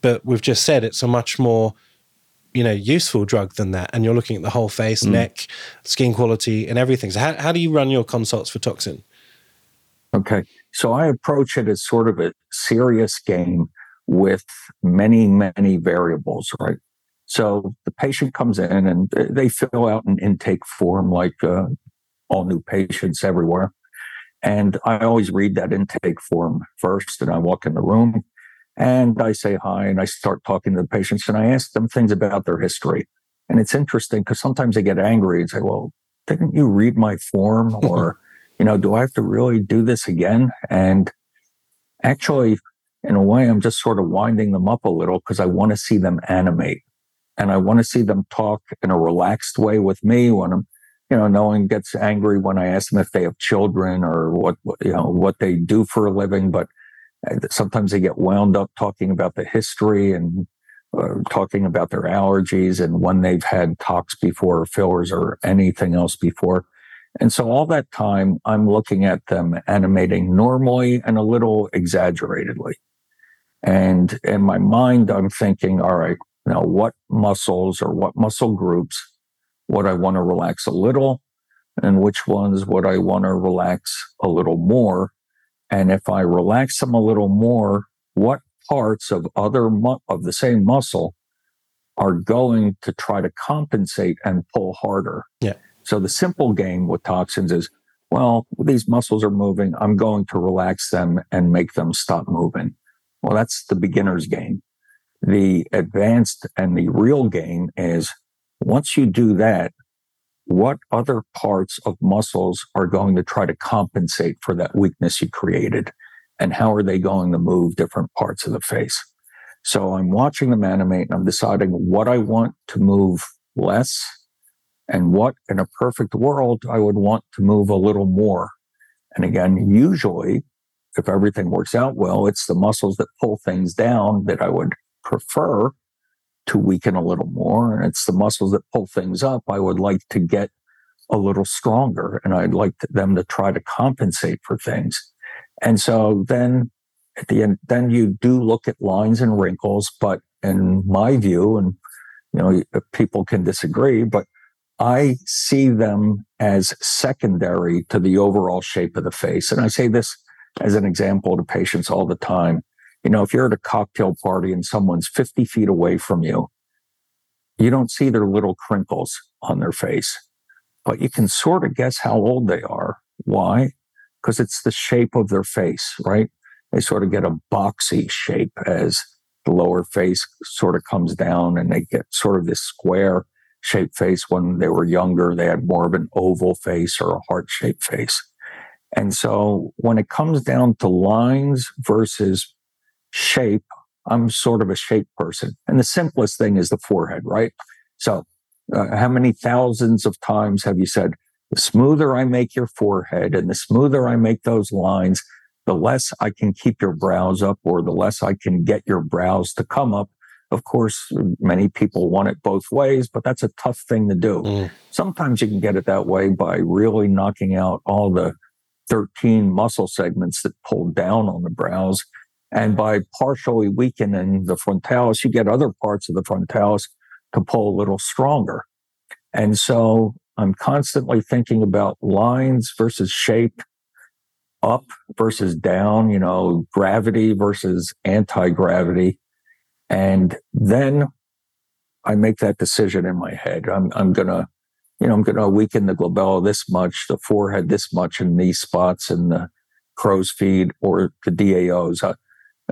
S1: but we've just said it's a much more you know useful drug than that and you're looking at the whole face mm. neck skin quality and everything. So how, how do you run your consults for toxin?
S4: Okay. So i approach it as sort of a serious game with many many variables right? So the patient comes in and they fill out an intake form like uh, all new patients everywhere. And i always read that intake form first and i walk in the room and I say hi and I start talking to the patients and I ask them things about their history. And it's interesting because sometimes they get angry and say, well, didn't you read my form? Or, you know, do I have to really do this again? And actually, in a way, I'm just sort of winding them up a little because I want to see them animate and I want to see them talk in a relaxed way with me when I'm, you know, no one gets angry when I ask them if they have children or what, you know, what they do for a living. But sometimes they get wound up talking about the history and uh, talking about their allergies and when they've had tox before or fillers or anything else before. And so all that time, I'm looking at them animating normally and a little exaggeratedly. And in my mind, I'm thinking, all right, now what muscles or what muscle groups would I want to relax a little? And which ones would I want to relax a little more? And if I relax them a little more, what parts of other mu- of the same muscle are going to try to compensate and pull harder?
S1: Yeah.
S4: So the simple game with toxins is, well, these muscles are moving. I'm going to relax them and make them stop moving. Well, that's the beginner's game. The advanced and the real game is once you do that, what other parts of muscles are going to try to compensate for that weakness you created? And how are they going to move different parts of the face? So I'm watching them animate and I'm deciding what I want to move less and what in a perfect world I would want to move a little more. And again, usually if everything works out well, it's the muscles that pull things down that I would prefer to weaken a little more. And it's the muscles that pull things up I would like to get a little stronger. And I'd like them to try to compensate for things. And so then at the end, then you do look at lines and wrinkles, but in my view, and you know, people can disagree, but I see them as secondary to the overall shape of the face. And I say this as an example to patients all the time. You know, if you're at a cocktail party and someone's 50 feet away from you, you don't see their little crinkles on their face, but you can sort of guess how old they are. Why? Because it's the shape of their face, right? They sort of get a boxy shape as the lower face sort of comes down and they get sort of this square shaped face. When they were younger, they had more of an oval face or a heart shaped face. And so when it comes down to lines versus shape, I'm sort of a shape person. And the simplest thing is the forehead, right? So uh, how many thousands of times have you said, the smoother I make your forehead and the smoother I make those lines, the less I can keep your brows up or the less I can get your brows to come up. Of course, many people want it both ways, but that's a tough thing to do. Mm. Sometimes you can get it that way by really knocking out all the 13 muscle segments that pull down on the brows. And by partially weakening the frontalis, you get other parts of the frontalis to pull a little stronger. And so I'm constantly thinking about lines versus shape up versus down, you know, gravity versus anti gravity. And then I make that decision in my head. I'm, I'm going to, you know, I'm going to weaken the glabella this much, the forehead this much, and these spots and the crow's feet or the DAOs.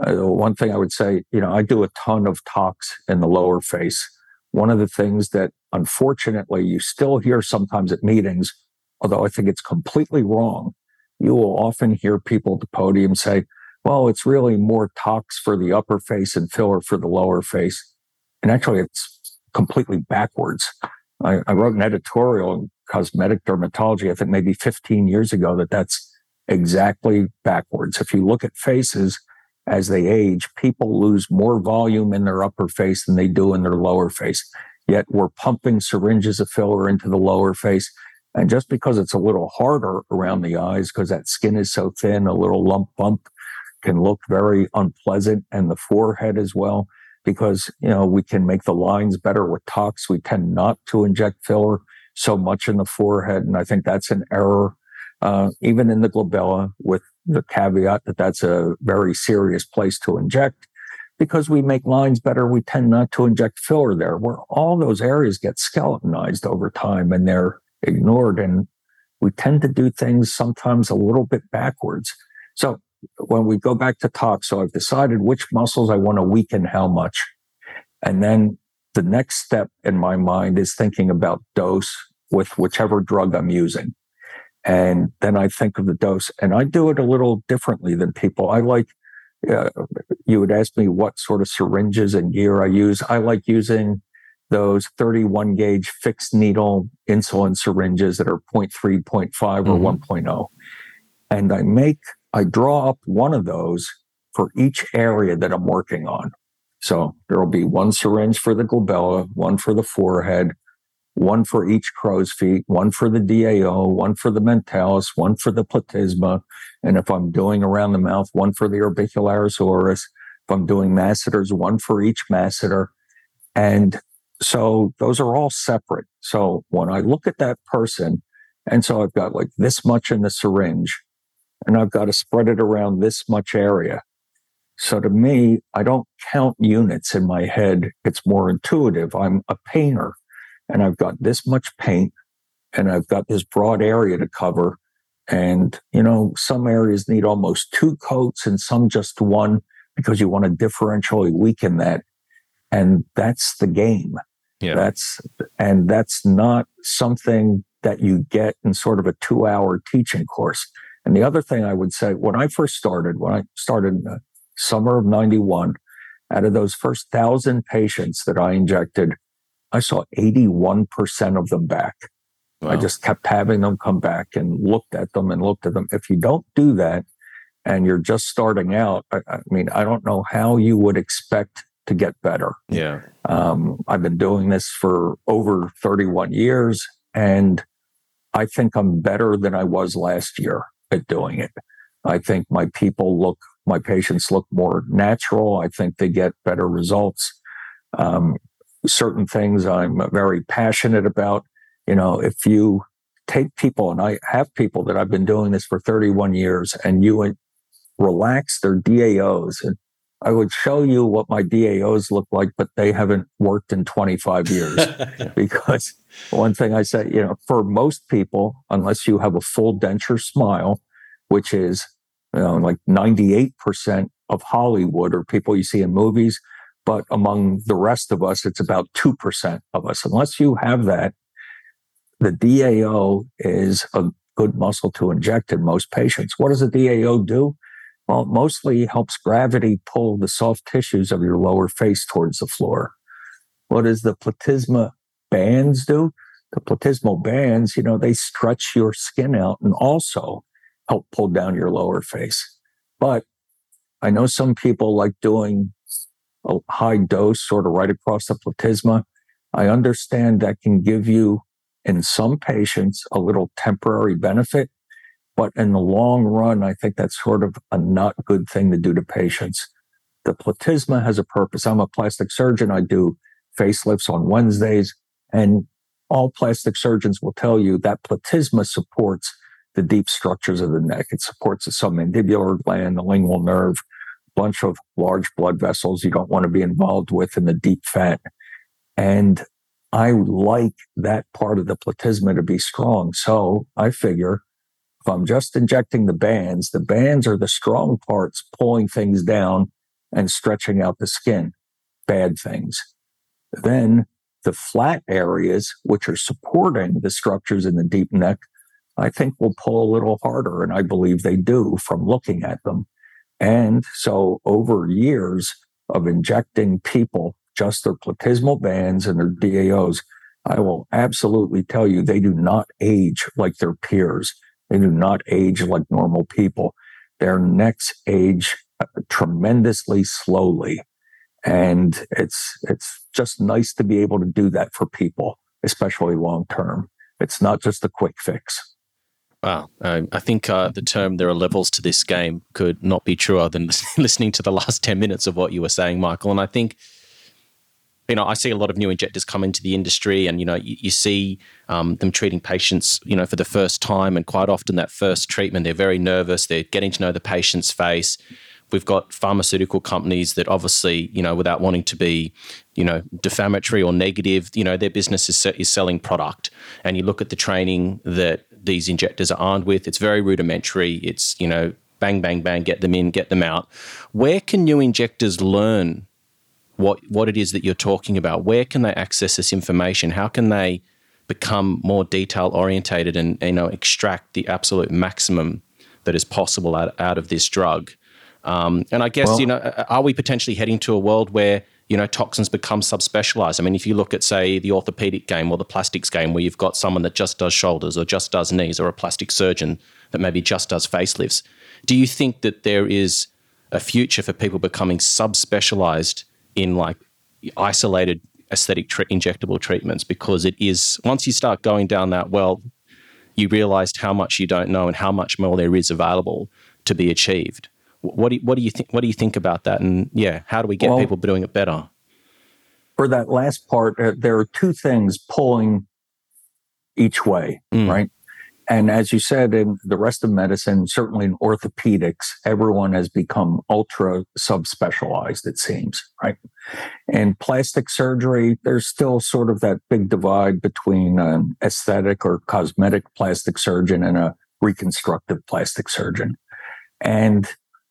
S4: Uh, one thing I would say, you know, I do a ton of tox in the lower face. One of the things that unfortunately you still hear sometimes at meetings, although I think it's completely wrong, you will often hear people at the podium say, well, it's really more tox for the upper face and filler for the lower face. And actually, it's completely backwards. I, I wrote an editorial in cosmetic dermatology, I think maybe 15 years ago, that that's exactly backwards. If you look at faces as they age, people lose more volume in their upper face than they do in their lower face. Yet we're pumping syringes of filler into the lower face and just because it's a little harder around the eyes, because that skin is so thin, a little lump bump can look very unpleasant and the forehead as well, because, you know, we can make the lines better with tox. We tend not to inject filler so much in the forehead. And I think that's an error, uh, even in the glabella with the caveat that that's a very serious place to inject because we make lines better, we tend not to inject filler there, where all those areas get skeletonized over time and they're ignored. And we tend to do things sometimes a little bit backwards. So when we go back to tox, so I've decided which muscles I want to weaken how much. And then the next step in my mind is thinking about dose with whichever drug I'm using. And then I think of the dose and I do it a little differently than people. I like, uh, you would ask me what sort of syringes and gear I use. I like using those 31 gauge fixed needle insulin syringes that are 0.3, 0.5, mm-hmm. or 1.0. And I make, I draw up one of those for each area that I'm working on. So there will be one syringe for the glabella, one for the forehead, one for each crow's feet, one for the DAO, one for the mentalis, one for the platysma. And if I'm doing around the mouth, one for the orbicularis oris. If I'm doing masseters, one for each masseter. And so those are all separate. So when I look at that person, and so I've got like this much in the syringe, and I've got to spread it around this much area. So to me, I don't count units in my head. It's more intuitive. I'm a painter and I've got this much paint and I've got this broad area to cover. And, you know, some areas need almost two coats and some just one because you want to differentially weaken that and that's the game. Yeah. That's and that's not something that you get in sort of a two hour teaching course. And the other thing I would say, when I first started, when I started in the summer of 91, out of those first thousand patients that I injected, I saw 81% of them back. Wow. I just kept having them come back and looked at them and looked at them. If you don't do that and you're just starting out, I, I mean, I don't know how you would expect to get better.
S3: Yeah.
S4: Um, I've been doing this for over 31 years and I think I'm better than I was last year at doing it. I think my people look, my patients look more natural. I think they get better results. Um, certain things I'm very passionate about. You know, if you take people, and I have people that I've been doing this for 31 years, and you relax their DAOs, and I would show you what my DAOs look like, but they haven't worked in 25 years. because one thing I say, you know, for most people, unless you have a full denture smile, which is you know, like 98% of Hollywood or people you see in movies, but among the rest of us, it's about 2% of us. Unless you have that, the DAO is a good muscle to inject in most patients. What does a DAO do? Well, it mostly helps gravity pull the soft tissues of your lower face towards the floor. What does the platysma bands do? The platysmal bands, you know, they stretch your skin out and also help pull down your lower face. But I know some people like doing a high dose sort of right across the platysma. I understand that can give you, in some patients, a little temporary benefit. But in the long run, I think that's sort of a not good thing to do to patients. The platysma has a purpose. I'm a plastic surgeon. I do facelifts on Wednesdays, and all plastic surgeons will tell you that platysma supports the deep structures of the neck. It supports the submandibular gland, the lingual nerve, bunch of large blood vessels you don't want to be involved with in the deep fat. And I like that part of the platysma to be strong. So I figure if I'm just injecting the bands, the bands are the strong parts pulling things down and stretching out the skin, bad things. Then the flat areas, which are supporting the structures in the deep neck, I think will pull a little harder. And I believe they do from looking at them. And so over years of injecting people just their platysmal bands and their DAOs, I will absolutely tell you they do not age like their peers. They do not age like normal people. Their necks age uh, tremendously slowly. And it's, it's just nice to be able to do that for people, especially long term. It's not just a quick fix.
S3: Wow. Um, I think uh, the term there are levels to this game could not be truer than listening to the last 10 minutes of what you were saying, Michael. And I think, you know, I see a lot of new injectors come into the industry and, you know, you, you see um, them treating patients, you know, for the first time. And quite often that first treatment, they're very nervous. They're getting to know the patient's face. We've got pharmaceutical companies that obviously, you know, without wanting to be, you know, defamatory or negative, you know, their business is, is selling product. And you look at the training that these injectors are armed with. It's very rudimentary. It's, you know, bang, bang, bang, get them in, get them out. Where can new injectors learn what, what it is that you're talking about? Where can they access this information? How can they become more detail orientated and, you know, extract the absolute maximum that is possible out, out of this drug? Um, and I guess, well, you know, are we potentially heading to a world where you know, toxins become subspecialized. I mean, if you look at, say, the orthopedic game or the plastics game, where you've got someone that just does shoulders or just does knees, or a plastic surgeon that maybe just does facelifts, do you think that there is a future for people becoming subspecialized in like isolated aesthetic tre- injectable treatments? Because it is once you start going down that well, you realized how much you don't know and how much more there is available to be achieved. What do you, what do you think? What do you think about that? And yeah, how do we get well, people doing it better?
S4: For that last part, uh, there are two things pulling each way, mm. right? And as you said, in the rest of medicine, certainly in orthopedics, everyone has become ultra subspecialized, it seems, right? In plastic surgery, there's still sort of that big divide between an aesthetic or cosmetic plastic surgeon and a reconstructive plastic surgeon. And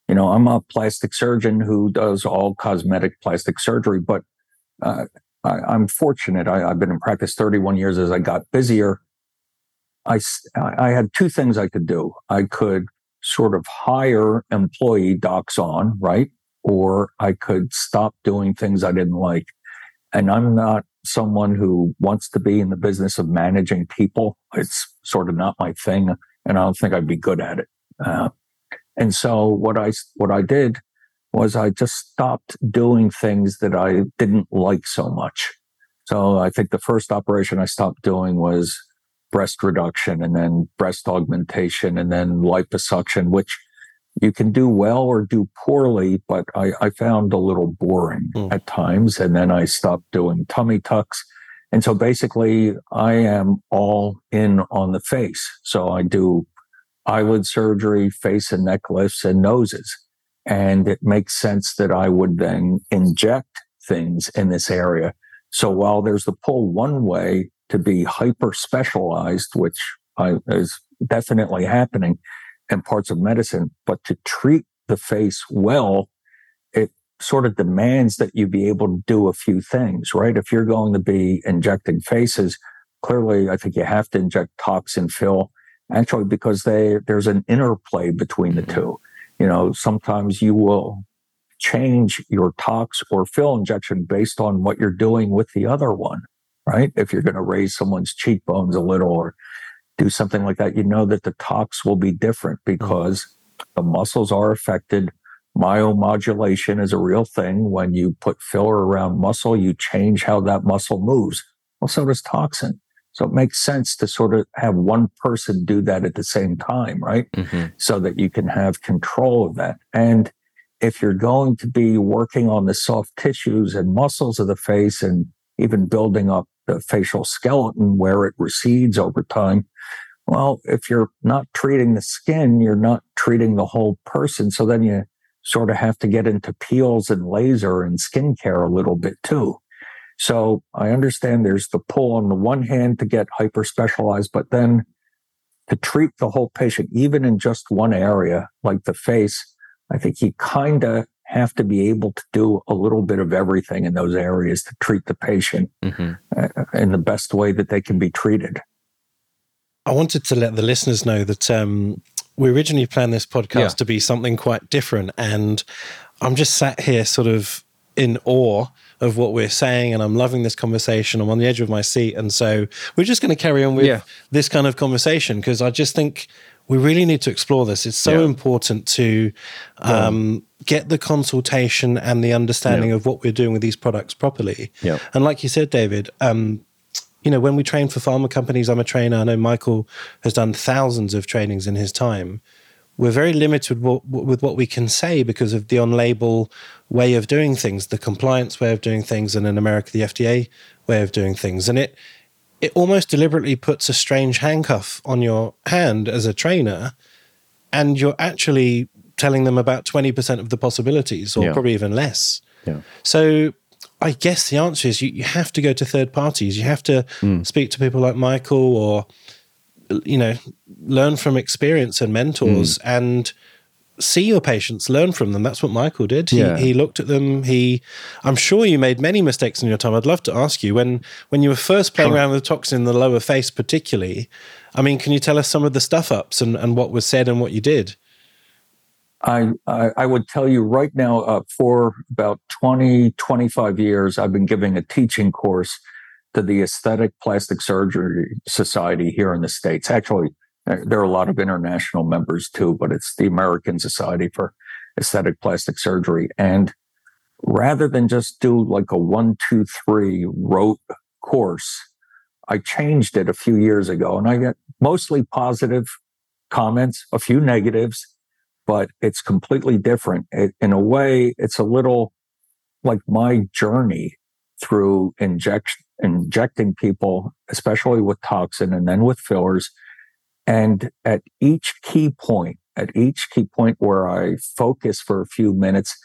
S4: you know, I'm a plastic surgeon who does all cosmetic plastic surgery, but uh, I, am fortunate. I, have been in practice 31 years. As I got busier, I, I had two things I could do. I could sort of hire employee docs on, right? Or I could stop doing things I didn't like. And I'm not someone who wants to be in the business of managing people. It's sort of not my thing. And I don't think I'd be good at it. Uh, and so what I, what I did was I just stopped doing things that I didn't like so much. So I think the first operation I stopped doing was breast reduction and then breast augmentation and then liposuction, which you can do well or do poorly, but I, I found a little boring mm. at times. And then I stopped doing tummy tucks. And so basically, I am all in on the face. So I do eyelid surgery, face and neck lifts, and noses. And it makes sense that I would then inject things in this area. So while there's the pull one way to be hyper specialized, which I, is definitely happening in parts of medicine, but to treat the face well, it sort of demands that you be able to do a few things, right? If you're going to be injecting faces, clearly I think you have to inject toxin fill actually because they there's an interplay between the mm-hmm. two. You know, sometimes you will change your tox or fill injection based on what you're doing with the other one, right? If you're going to raise someone's cheekbones a little or do something like that, you know that the tox will be different mm-hmm. because the muscles are affected. Myomodulation is a real thing. When you put filler around muscle, you change how that muscle moves. Well, so does toxin. So it makes sense to sort of have one person do that at the same time, right? Mm-hmm. So that you can have control of that. And if you're going to be working on the soft tissues and muscles of the face and even building up the facial skeleton where it recedes over time, well, if you're not treating the skin, you're not treating the whole person. So then you sort of have to get into peels and laser and skincare a little bit too. So I understand there's the pull on the one hand to get hyper specialized, but then to treat the whole patient, even in just one area like the face, I think you kind of have to be able to do a little bit of everything in those areas to treat the patient mm-hmm. Uh, in the best way that they can be treated.
S1: I wanted to let the listeners know that um, we originally planned this podcast yeah. to be something quite different. And I'm just sat here sort of in awe of what we're saying and I'm loving this conversation. I'm on the edge of my seat. And so we're just going to carry on with yeah. this kind of conversation because I just think we really need to explore this. It's so yeah. important to um, yeah. get the consultation and the understanding of what we're doing with these products properly. And like you said, David, um, you know, when we train for pharma companies, I'm a trainer. I know Michael has done thousands of trainings in his time we're very limited with what we can say because of the on label way of doing things, the compliance way of doing things, and in America, the FDA way of doing things. And it, it almost deliberately puts a strange handcuff on your hand as a trainer, and you're actually telling them about 20% of the possibilities, or yeah. probably even less. Yeah. So I guess the answer is you, you have to go to third parties. You have to mm. speak to people like Michael or you know, learn from experience and mentors mm. and see your patients, learn from them. That's what Michael did. He, yeah. he looked at them. He, I'm sure you made many mistakes in your time. I'd love to ask you when when you were first playing around with the toxin in the lower face, particularly. I mean, can you tell us some of the stuff ups and, and what was said and what you did?
S4: I, I, I would tell you right now, uh, for about 20, 25 years, I've been giving a teaching course to the Aesthetic Plastic Surgery Society here in the States. Actually, there are a lot of international members too, but it's the American Society for Aesthetic Plastic Surgery. And rather than just do like a one, two, three rote course, I changed it a few years ago and I get mostly positive comments, a few negatives, but it's completely different. It, in a way, it's a little like my journey through injection injecting people, especially with toxin and then with fillers. And at each key point, at each key point where I focus for a few minutes,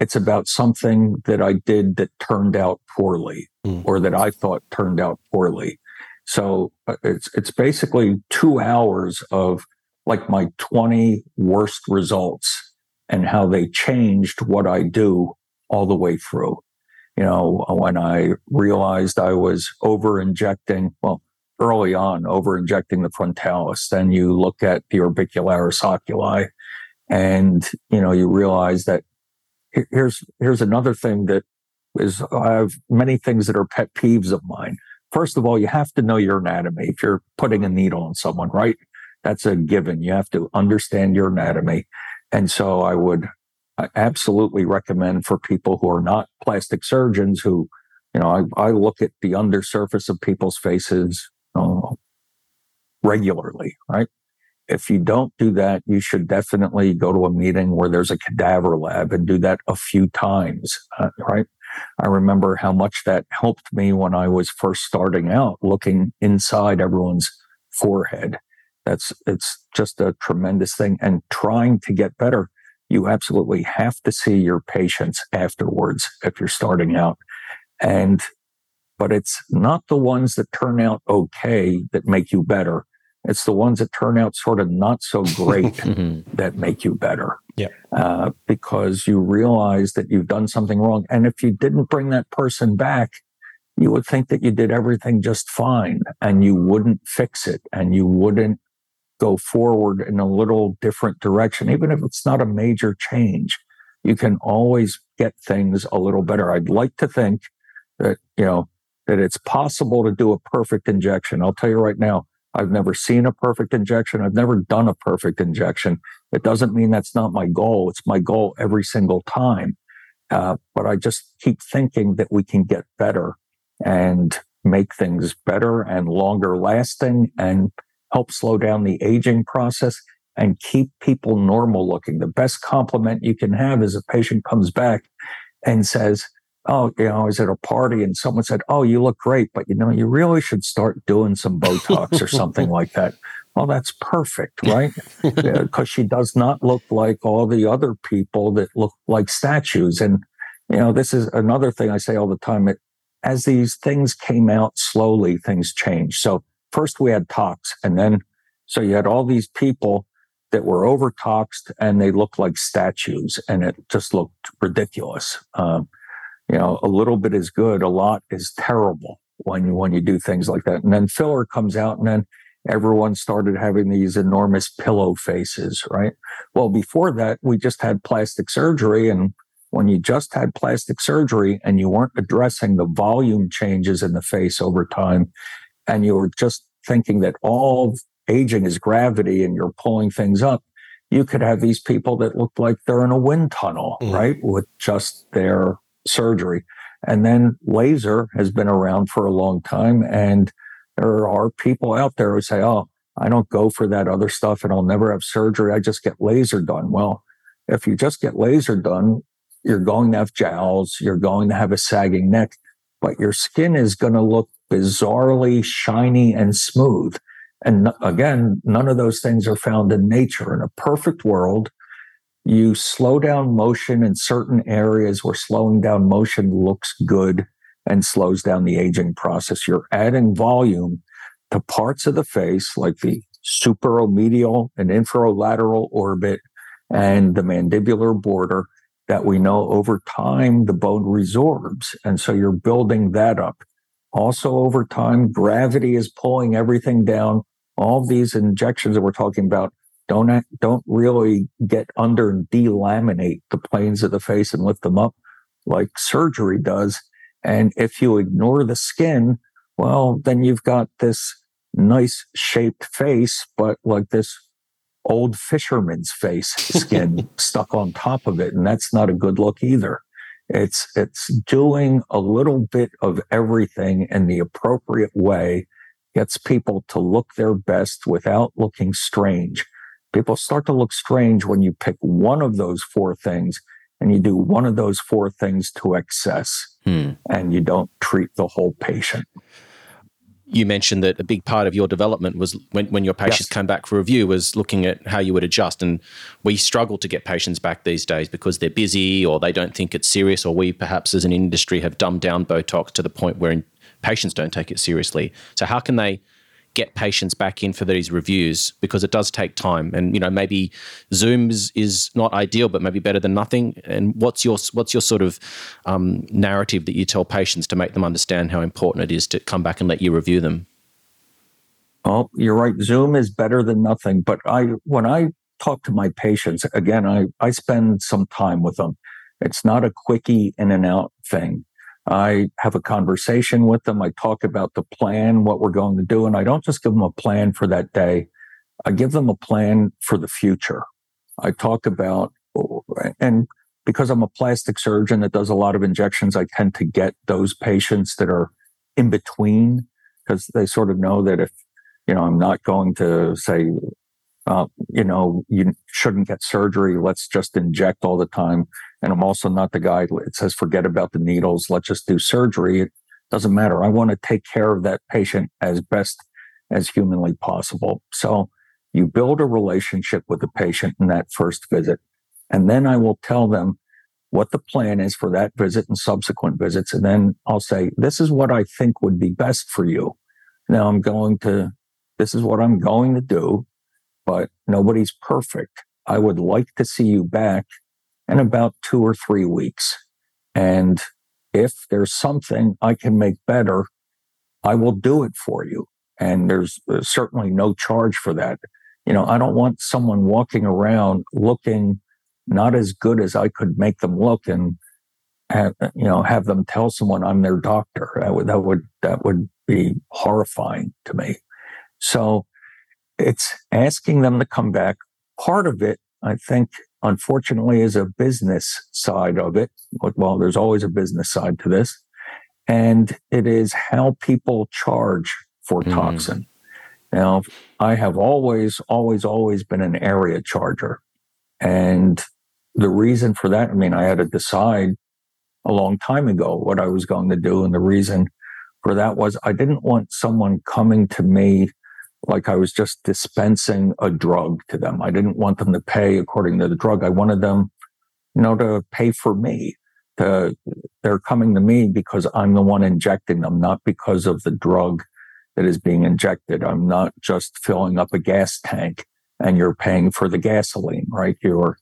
S4: it's about something that I did that turned out poorly mm. or that I thought turned out poorly. So uh, it's, it's basically two hours of like my 20 worst results and how they changed what I do all the way through you know, when I realized I was over injecting, well, early on, over injecting the frontalis, then you look at the orbicularis oculi and, you know, you realize that here's, here's another thing that is, I have many things that are pet peeves of mine. First of all, you have to know your anatomy. If you're putting a needle on someone, right? That's a given. You have to understand your anatomy. And so I would I absolutely recommend for people who are not plastic surgeons who, you know, I, I look at the undersurface of people's faces. regularly, right? If you don't do that, you should definitely go to a meeting where there's a cadaver lab and do that a few times, uh, right? I remember how much that helped me when I was first starting out, looking inside everyone's forehead. That's, it's just a tremendous thing. And trying to get better, you absolutely have to see your patients afterwards if you're starting out. And, but it's not the ones that turn out okay that make you better. It's the ones that turn out sort of not so great mm-hmm. that make you better.
S1: Yeah.
S4: Uh, because you realize that you've done something wrong. And if you didn't bring that person back, you would think that you did everything just fine and you wouldn't fix it and you wouldn't go forward in a little different direction, even if it's not a major change. You can always get things a little better. I'd like to think that, you know, that it's possible to do a perfect injection. I'll tell you right now, I've never seen a perfect injection. I've never done a perfect injection. It doesn't mean that's not my goal. It's my goal every single time. Uh, but I just keep thinking that we can get better and make things better and longer lasting and help slow down the aging process and keep people normal looking. The best compliment you can have is a patient comes back and says, Oh, you know, I was at a party and someone said, Oh, you look great, but you know, you really should start doing some Botox or something like that. Well, that's perfect, right? Because she does not look like all the other people that look like statues. And, you know, this is another thing I say all the time. It, as these things came out slowly, things changed. So first we had tox and then, so you had all these people that were overtoxed and they looked like statues and it just looked ridiculous. Um, you know, a little bit is good, a lot is terrible when you, when you do things like that. And then filler comes out and then everyone started having these enormous pillow faces, right? Well, before that, we just had plastic surgery and when you just had plastic surgery and you weren't addressing the volume changes in the face over time, and you're just thinking that all aging is gravity and you're pulling things up, you could have these people that look like they're in a wind tunnel, mm. right? With just their surgery. And then laser has been around for a long time. And there are people out there who say, oh, I don't go for that other stuff and I'll never have surgery. I just get laser done. Well, if you just get laser done, you're going to have jowls, you're going to have a sagging neck, but your skin is going to look bizarrely shiny and smooth. And again, none of those things are found in nature. In a perfect world, you slow down motion in certain areas where slowing down motion looks good and slows down the aging process. You're adding volume to parts of the face like the superomedial and infralateral orbit and the mandibular border that we know over time the bone resorbs. And so you're building that up. Also, over time, gravity is pulling everything down. All these injections that we're talking about don't act, don't really get under and delaminate the planes of the face and lift them up like surgery does. And if you ignore the skin, well, then you've got this nice shaped face, but like this old fisherman's face skin stuck on top of it. And that's not a good look either. It's, it's doing a little bit of everything in the appropriate way, gets people to look their best without looking strange. People start to look strange when you pick one of those four things and you do one of those four things to excess hmm. and you don't treat the whole patient
S3: you mentioned that a big part of your development was when, when your patients yes. came back for review was looking at how you would adjust. And we struggle to get patients back these days because they're busy or they don't think it's serious, or we perhaps as an industry have dumbed down Botox to the point where patients don't take it seriously. So, how can they get patients back in for these reviews because it does take time. And you know maybe zoom is, is not ideal but maybe better than nothing. And what's your what's your sort of um, narrative that you tell patients to make them understand how important it is to come back and let you review them?
S4: Oh you're right. Zoom is better than nothing. But i when i talk to my patients again i i spend some time with them. It's not a quickie in and out thing I have a conversation with them. I talk about the plan, what we're going to do. And I don't just give them a plan for that day. I give them a plan for the future. I talk about, and because I'm a plastic surgeon that does a lot of injections, I tend to get those patients that are in between because they sort of know that if, You know, I'm not going to say, uh, you know, you shouldn't get surgery. Let's just inject all the time. And I'm also not the guy that says, forget about the needles. Let's just do surgery. It doesn't matter. I want to take care of that patient as best as humanly possible. So you build a relationship with the patient in that first visit. And then I will tell them what the plan is for that visit and subsequent visits. And then I'll say, this is what I think would be best for you. Now I'm going to, this is what I'm going to do, but nobody's perfect. I would like to see you back in about two or three weeks. And if there's something I can make better, I will do it for you. And there's, there's certainly no charge for that. You know, I don't want someone walking around looking not as good as I could make them look and have, you know, have them tell someone I'm their doctor. That would, that would, that would be horrifying to me. So it's asking them to come back. Part of it, I think, unfortunately, is a business side of it. Well, there's always a business side to this. And it is how people charge for mm. toxin. Now, I have always, always, always been an area charger. And the reason for that, I mean, I had to decide a long time ago what I was going to do. And the reason for that was I didn't want someone coming to me like I was just dispensing a drug to them. I didn't want them to pay according to the drug. I wanted them, you know, to pay for me. To, they're coming to me because I'm the one injecting them, not because of the drug that is being injected. I'm not just filling up a gas tank and you're paying for the gasoline, right? You're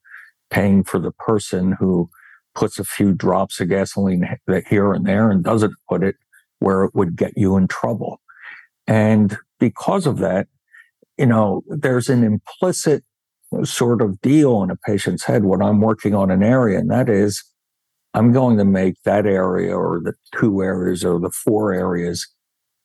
S4: paying for the person who puts a few drops of gasoline here and there and doesn't put it where it would get you in trouble. And because of that, you know, there's an implicit sort of deal in a patient's head when I'm working on an area, and that is I'm going to make that area or the two areas or the four areas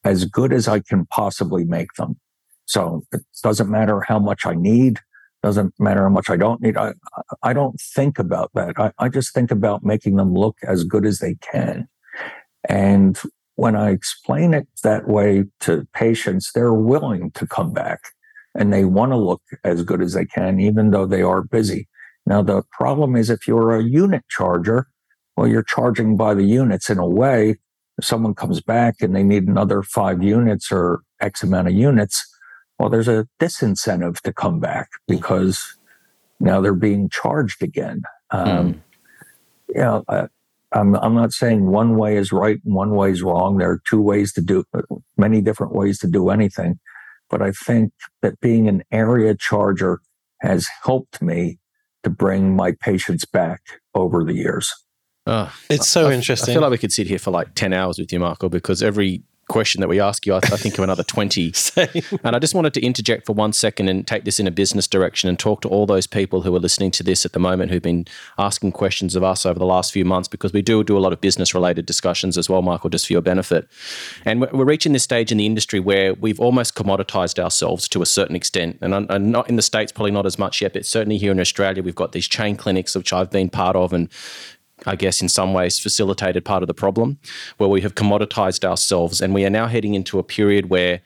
S4: as good as I can possibly make them. So it doesn't matter how much I need. Doesn't matter how much I don't need. I, I don't think about that. I, I just think about making them look as good as they can. And when I explain it that way to patients, they're willing to come back and they want to look as good as they can, even though they are busy. Now, the problem is if you're a unit charger, well, you're charging by the units in a way. If someone comes back and they need another five units or X amount of units, well, there's a disincentive to come back because now they're being charged again. Um, mm. You know, uh, I'm, I'm not saying one way is right and one way is wrong. There are two ways to do, uh, many different ways to do anything. But I think that being an area charger has helped me to bring my patients back over the years.
S1: Oh, it's so
S3: I,
S1: interesting.
S3: I feel like we could sit here for like 10 hours with you, Michael, because every question that we ask you, I, I think of another 20. and I just wanted to interject for one second and take this in a business direction and talk to all those people who are listening to this at the moment who've been asking questions of us over the last few months because we do do a lot of business related discussions as well, Michael, just for your benefit. And we're reaching this stage in the industry where we've almost commoditized ourselves to a certain extent. And, and not in the States, probably not as much yet, but certainly here in Australia, we've got these chain clinics, which I've been part of and I guess, in some ways facilitated part of the problem, where we have commoditized ourselves. And we are now heading into a period where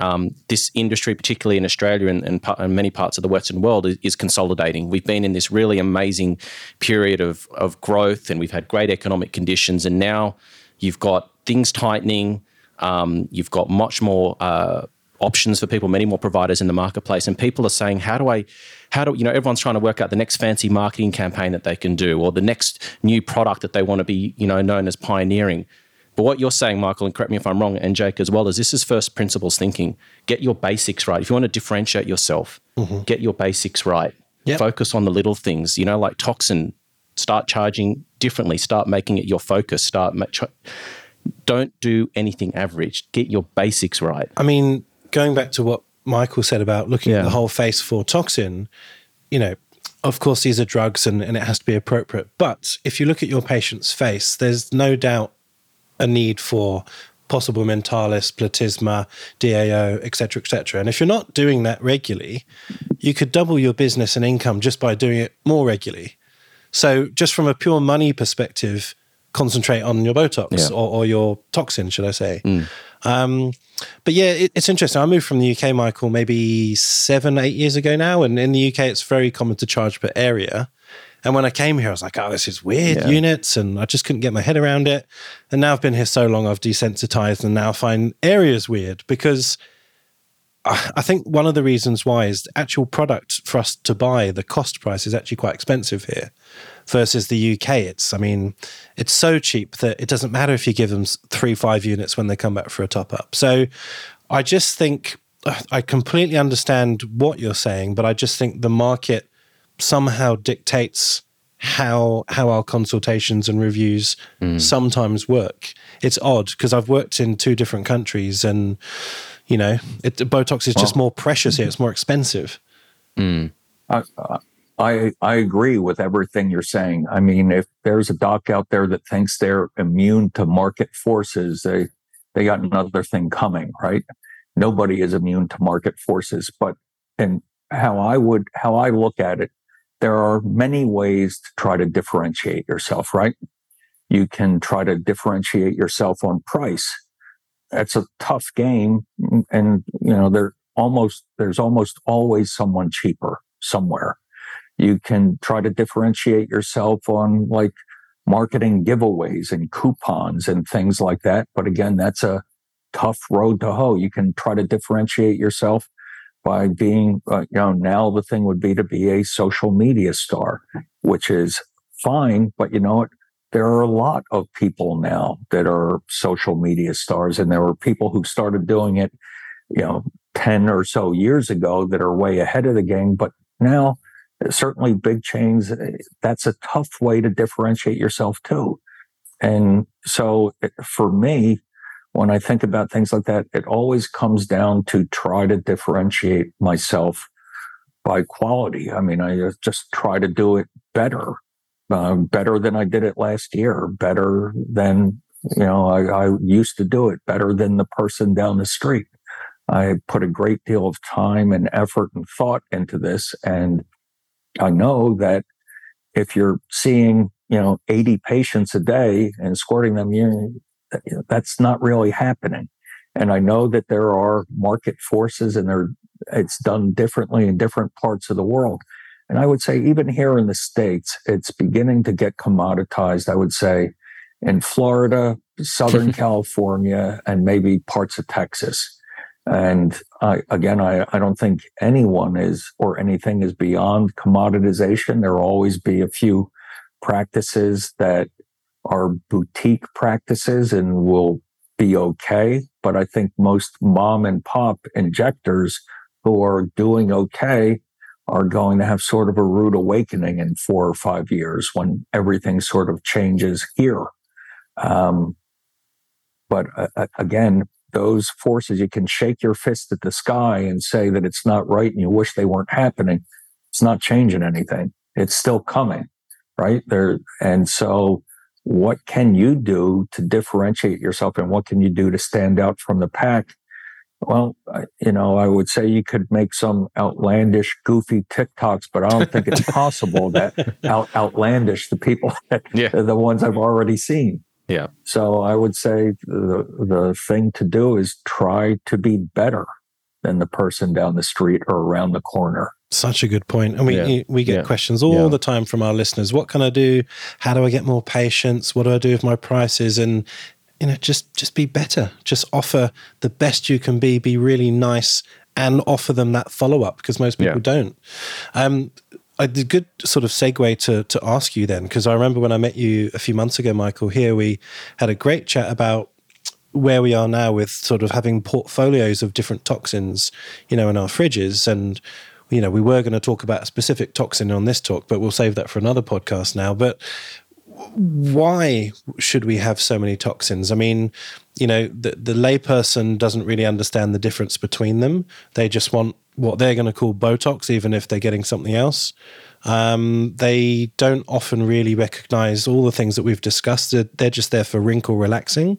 S3: um, this industry, particularly in Australia and, and, and, many parts of the Western world, is, is, consolidating. We've been in this really amazing period of, of growth and we've had great economic conditions. And now you've got things tightening, um, you've got much more. Uh, options for people, many more providers in the marketplace, and people are saying, "How do I, how do you know?" Everyone's trying to work out the next fancy marketing campaign that they can do, or the next new product that they want to be, you know, known as pioneering. But what you're saying, Michael, and correct me if I'm wrong, and Jake as well, is this is first principles thinking. Get your basics right. If you want to differentiate yourself, mm-hmm. get your basics right. Yep. Focus on the little things. You know, like toxin. Start charging differently. Start making it your focus. Start. Ma- don't do anything average. Get your basics right.
S1: I mean, going back to what Michael said about looking yeah. at the whole face for toxin, you know, of course, these are drugs and, and it has to be appropriate. But if you look at your patient's face, there's no doubt a need for possible mentalis, platysma, DAO, etc., etc. And if you're not doing that regularly, you could double your business and income just by doing it more regularly. So, just from a pure money perspective, concentrate on your Botox yeah. or, or, your toxin, should I say? Mm. Um, but yeah, it, it's interesting. I moved from the UK, Michael, maybe seven, eight years ago now, and in the UK, it's very common to charge per area. And when I came here, I was like, oh, this is weird yeah. units. And I just couldn't get my head around it. And now I've been here so long, I've desensitized and now find areas weird because I think one of the reasons why is the actual product for us to buy, the cost price is actually quite expensive here versus the UK. It's, I mean, it's so cheap that it doesn't matter if you give them three, five units when they come back for a top up. So I just think I completely understand what you're saying, but I just think the market somehow dictates how how our consultations and reviews mm. sometimes work. It's odd because I've worked in two different countries, and you know, it, Botox is just more precious here. It's more expensive.
S4: Mm. I, I I agree with everything you're saying. I mean, if there's a doc out there that thinks they're immune to market forces, they they got another thing coming, right? Nobody is immune to market forces, but and how I would how I look at it there are many ways to try to differentiate yourself, right? You can try to differentiate yourself on price. That's a tough game. And, you know, there almost, there's almost always someone cheaper somewhere. You can try to differentiate yourself on like marketing giveaways and coupons and things like that. But again, that's a tough road to hoe. You can try to differentiate yourself by being, uh, you know, now the thing would be to be a social media star, which is fine. But you know what? There are a lot of people now that are social media stars, and there were people who started doing it, you know, 10 or so years ago that are way ahead of the game. But now, certainly big chains, eh, that's a tough way to differentiate yourself too. And so eh, for me, when I think about things like that, it always comes down to try to differentiate myself by quality. I mean, I just try to do it better, uh, better than I did it last year, better than, you know, I, I used to do it, better than the person down the street. I put a great deal of time and effort and thought into this. And I know that if you're seeing, you know, 80 patients a day and squirting them, you that's not really happening. And I know that there are market forces and there, it's done differently in different parts of the world. And I would say even here in the States, it's beginning to get commoditized. I would say in Florida, Southern California, and maybe parts of Texas. And I, again, I, I don't think anyone is or anything is beyond commoditization. There will always be a few practices that are boutique practices and will be okay. But I think most mom and pop injectors who are doing okay are going to have sort of a rude awakening in four or five years when everything sort of changes here. Um, but uh, again, those forces, you can shake your fist at the sky and say that it's not right and you wish they weren't happening. It's not changing anything. It's still coming, right? There. And so what can you do to differentiate yourself and what can you do to stand out from the pack? Well, you know, I would say you could make some outlandish, goofy TikToks, but I don't think it's possible that out, outlandish the people that yeah. the ones I've already seen.
S3: Yeah.
S4: So I would say the the thing to do is try to be better than the person down the street or around the corner.
S1: Such a good point. And we yeah. we get yeah. questions all yeah. the time from our listeners. What can I do? How do I get more patients? What do I do with my prices? And you know, just just be better. Just offer the best you can be. Be really nice and offer them that follow up because most people don't. Um, a good sort of segue to to ask you then because I remember when I met you a few months ago, Michael. Here we had a great chat about where we are now with sort of having portfolios of different toxins, you know, in our fridges and you know, we were going to talk about a specific toxin on this talk, but we'll save that for another podcast now. But why should we have so many toxins? I mean, you know, the, the layperson doesn't really understand the difference between them. They just want what they're going to call Botox, even if they're getting something else. Um, they don't often really recognize all the things that we've discussed. They're just there for wrinkle relaxing.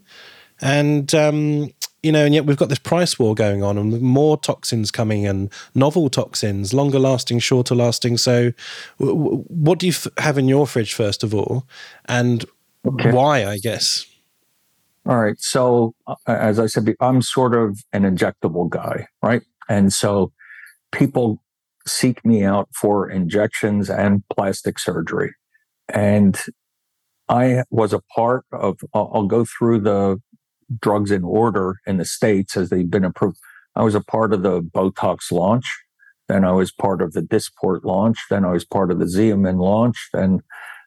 S1: And um, you know, and yet we've got this price war going on and more toxins coming and novel toxins, longer lasting, shorter lasting. So, w- what do you f- have in your fridge, first of all? And okay. why, I guess?
S4: All right. So, uh, as I said, I'm sort of an injectable guy, right? And so people seek me out for injections and plastic surgery. And I was a part of, I'll go through the drugs in order in the States as they've been approved. I was a part of the Botox launch. Then I was part of the Dysport launch. Then I was part of the Xeomin launch. Then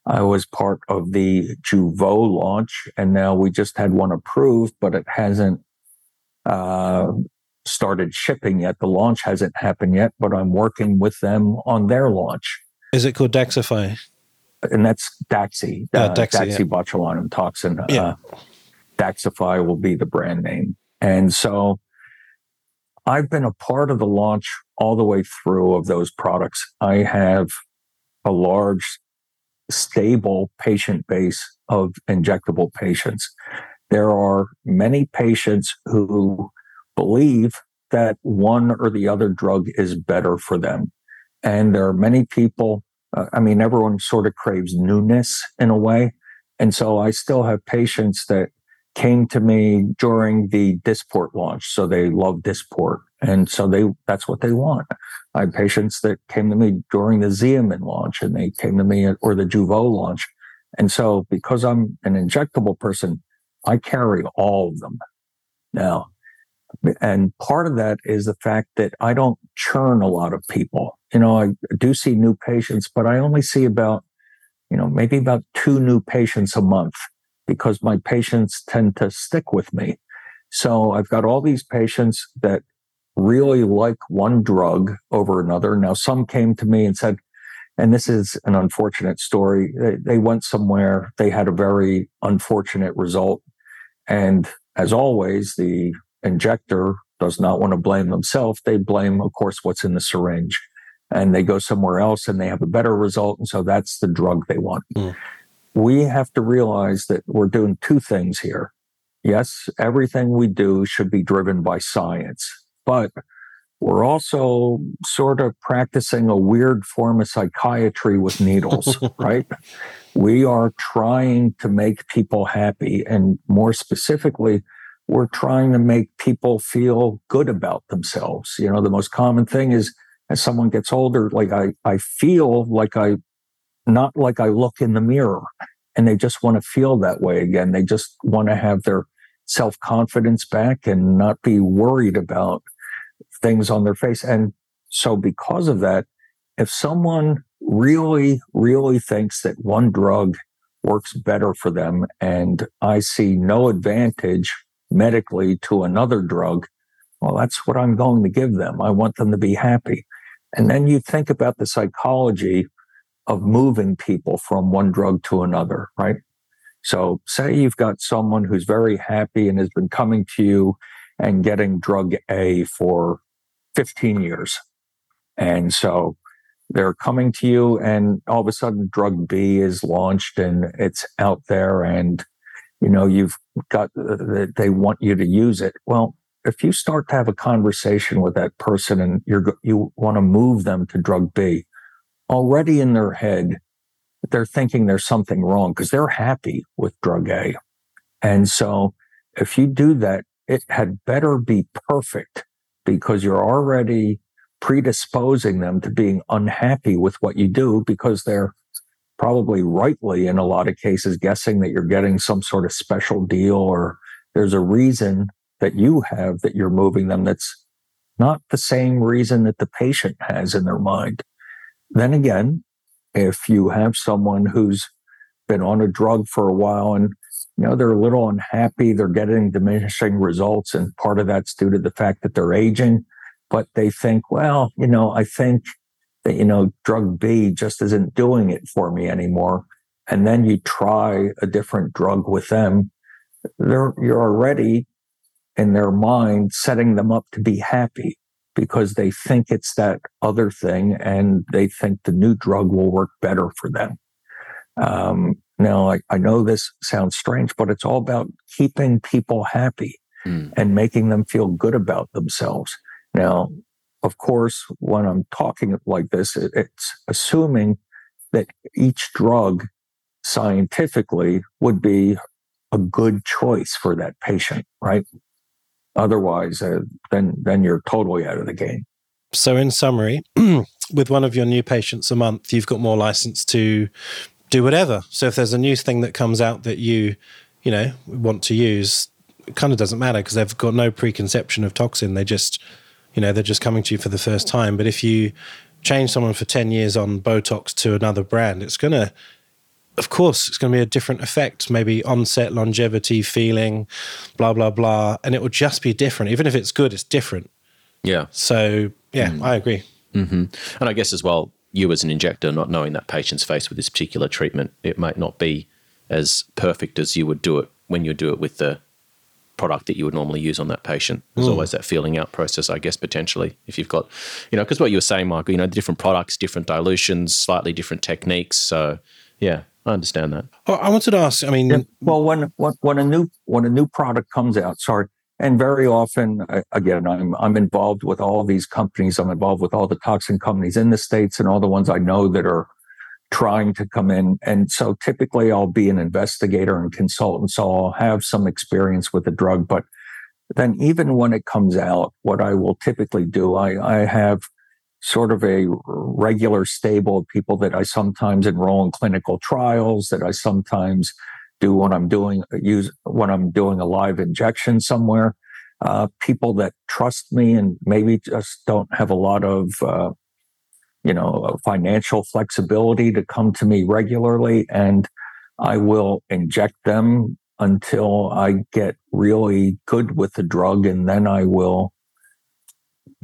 S4: I was part of the Jeuveau launch, and now we just had one approved, but it hasn't uh, started shipping yet. The launch hasn't happened yet, but I'm working with them on their launch.
S1: Is it called Daxxify?
S4: And that's Daxi, uh, uh, Daxi, Daxi yeah. botulinum toxin. Yeah. Uh, Daxxify will be the brand name. And so I've been a part of the launch all the way through of those products. I have a large stable patient base of injectable patients. There are many patients who believe that one or the other drug is better for them. And there are many people, uh, I mean, everyone sort of craves newness in a way. And so I still have patients that came to me during the Dysport launch. So they love Dysport. And so they, that's what they want. I have patients that came to me during the Xeomin launch and they came to me at, or the Jeuveau launch. And so because I'm an injectable person, I carry all of them now. And part of that is the fact that I don't churn a lot of people. You know, I do see new patients, but I only see about, you know, maybe about two new patients a month because my patients tend to stick with me. So I've got all these patients that really like one drug over another. Now, some came to me and said, and this is an unfortunate story. They, they went somewhere, they had a very unfortunate result. And as always, the injector does not want to blame themselves. They blame, of course, what's in the syringe. And they go somewhere else and they have a better result. And so that's the drug they want. Mm we have to realize that we're doing two things here. Yes, everything we do should be driven by science, but we're also sort of practicing a weird form of psychiatry with needles, right? We are trying to make people happy. And more specifically, we're trying to make people feel good about themselves. You know, the most common thing is as someone gets older, like I, I feel like I not like I look in the mirror and they just want to feel that way again. They just want to have their self confidence back and not be worried about things on their face. And so, because of that, if someone really, really thinks that one drug works better for them and I see no advantage medically to another drug, well, that's what I'm going to give them. I want them to be happy. And then you think about the psychology of moving people from one drug to another, right? So say you've got someone who's very happy and has been coming to you and getting drug A for 15 years. And so they're coming to you and all of a sudden drug B is launched and it's out there and you know you've got uh, they want you to use it. Well, if you start to have a conversation with that person and you're you want to move them to drug B, already in their head, they're thinking there's something wrong because they're happy with drug A. And so if you do that, it had better be perfect because you're already predisposing them to being unhappy with what you do because they're probably rightly in a lot of cases guessing that you're getting some sort of special deal or there's a reason that you have that you're moving them that's not the same reason that the patient has in their mind. Then again, if you have someone who's been on a drug for a while and you know they're a little unhappy, they're getting diminishing results, and part of that's due to the fact that they're aging, but they think, well, you know, I think that you know drug B just isn't doing it for me anymore. And then you try a different drug with them, they're, you're already in their mind setting them up to be happy because they think it's that other thing and they think the new drug will work better for them. Um, now, I, I, know this sounds strange, but it's all about keeping people happy mm. and making them feel good about themselves. Now, of course, when I'm talking like this, it, it's assuming that each drug scientifically would be a good choice for that patient, right? Otherwise, uh, then then you're totally out of the game.
S1: So, in summary, with one of your new patients a month, you've got more license to do whatever. So, if there's a new thing that comes out that you, you know, want to use, it kind of doesn't matter because they've got no preconception of toxin. They just, you know, they're just coming to you for the first time. But if you change someone for 10 years on Botox to another brand, it's going to of course, it's going to be a different effect, maybe onset, longevity, feeling, blah, blah, blah. And it will just be different. Even if it's good, it's different.
S3: Yeah.
S1: So, yeah, mm. I agree.
S3: Mm-hmm. And I guess as well, you as an injector, not knowing that patient's faced with this particular treatment, it might not be as perfect as you would do it when you do it with the product that you would normally use on that patient. There's mm. always that feeling out process, I guess, potentially. If you've got, you know, because what you were saying, Michael, you know, different products, different dilutions, slightly different techniques. So, yeah, I understand that.
S1: Oh, I wanted to ask. I mean, yeah,
S4: well, when, when when a new when a new product comes out, sorry, and very often, again, I'm I'm involved with all these companies. I'm involved with all the toxin companies in the states and all the ones I know that are trying to come in. And so, typically, I'll be an investigator and consultant, so I'll have some experience with the drug. But then, even when it comes out, what I will typically do, I I have sort of a regular stable of people that I sometimes enroll in clinical trials, that I sometimes do when I'm doing use when I'm doing a live injection somewhere. Uh, people that trust me and maybe just don't have a lot of uh, you know financial flexibility to come to me regularly, and I will inject them until I get really good with the drug, and then I will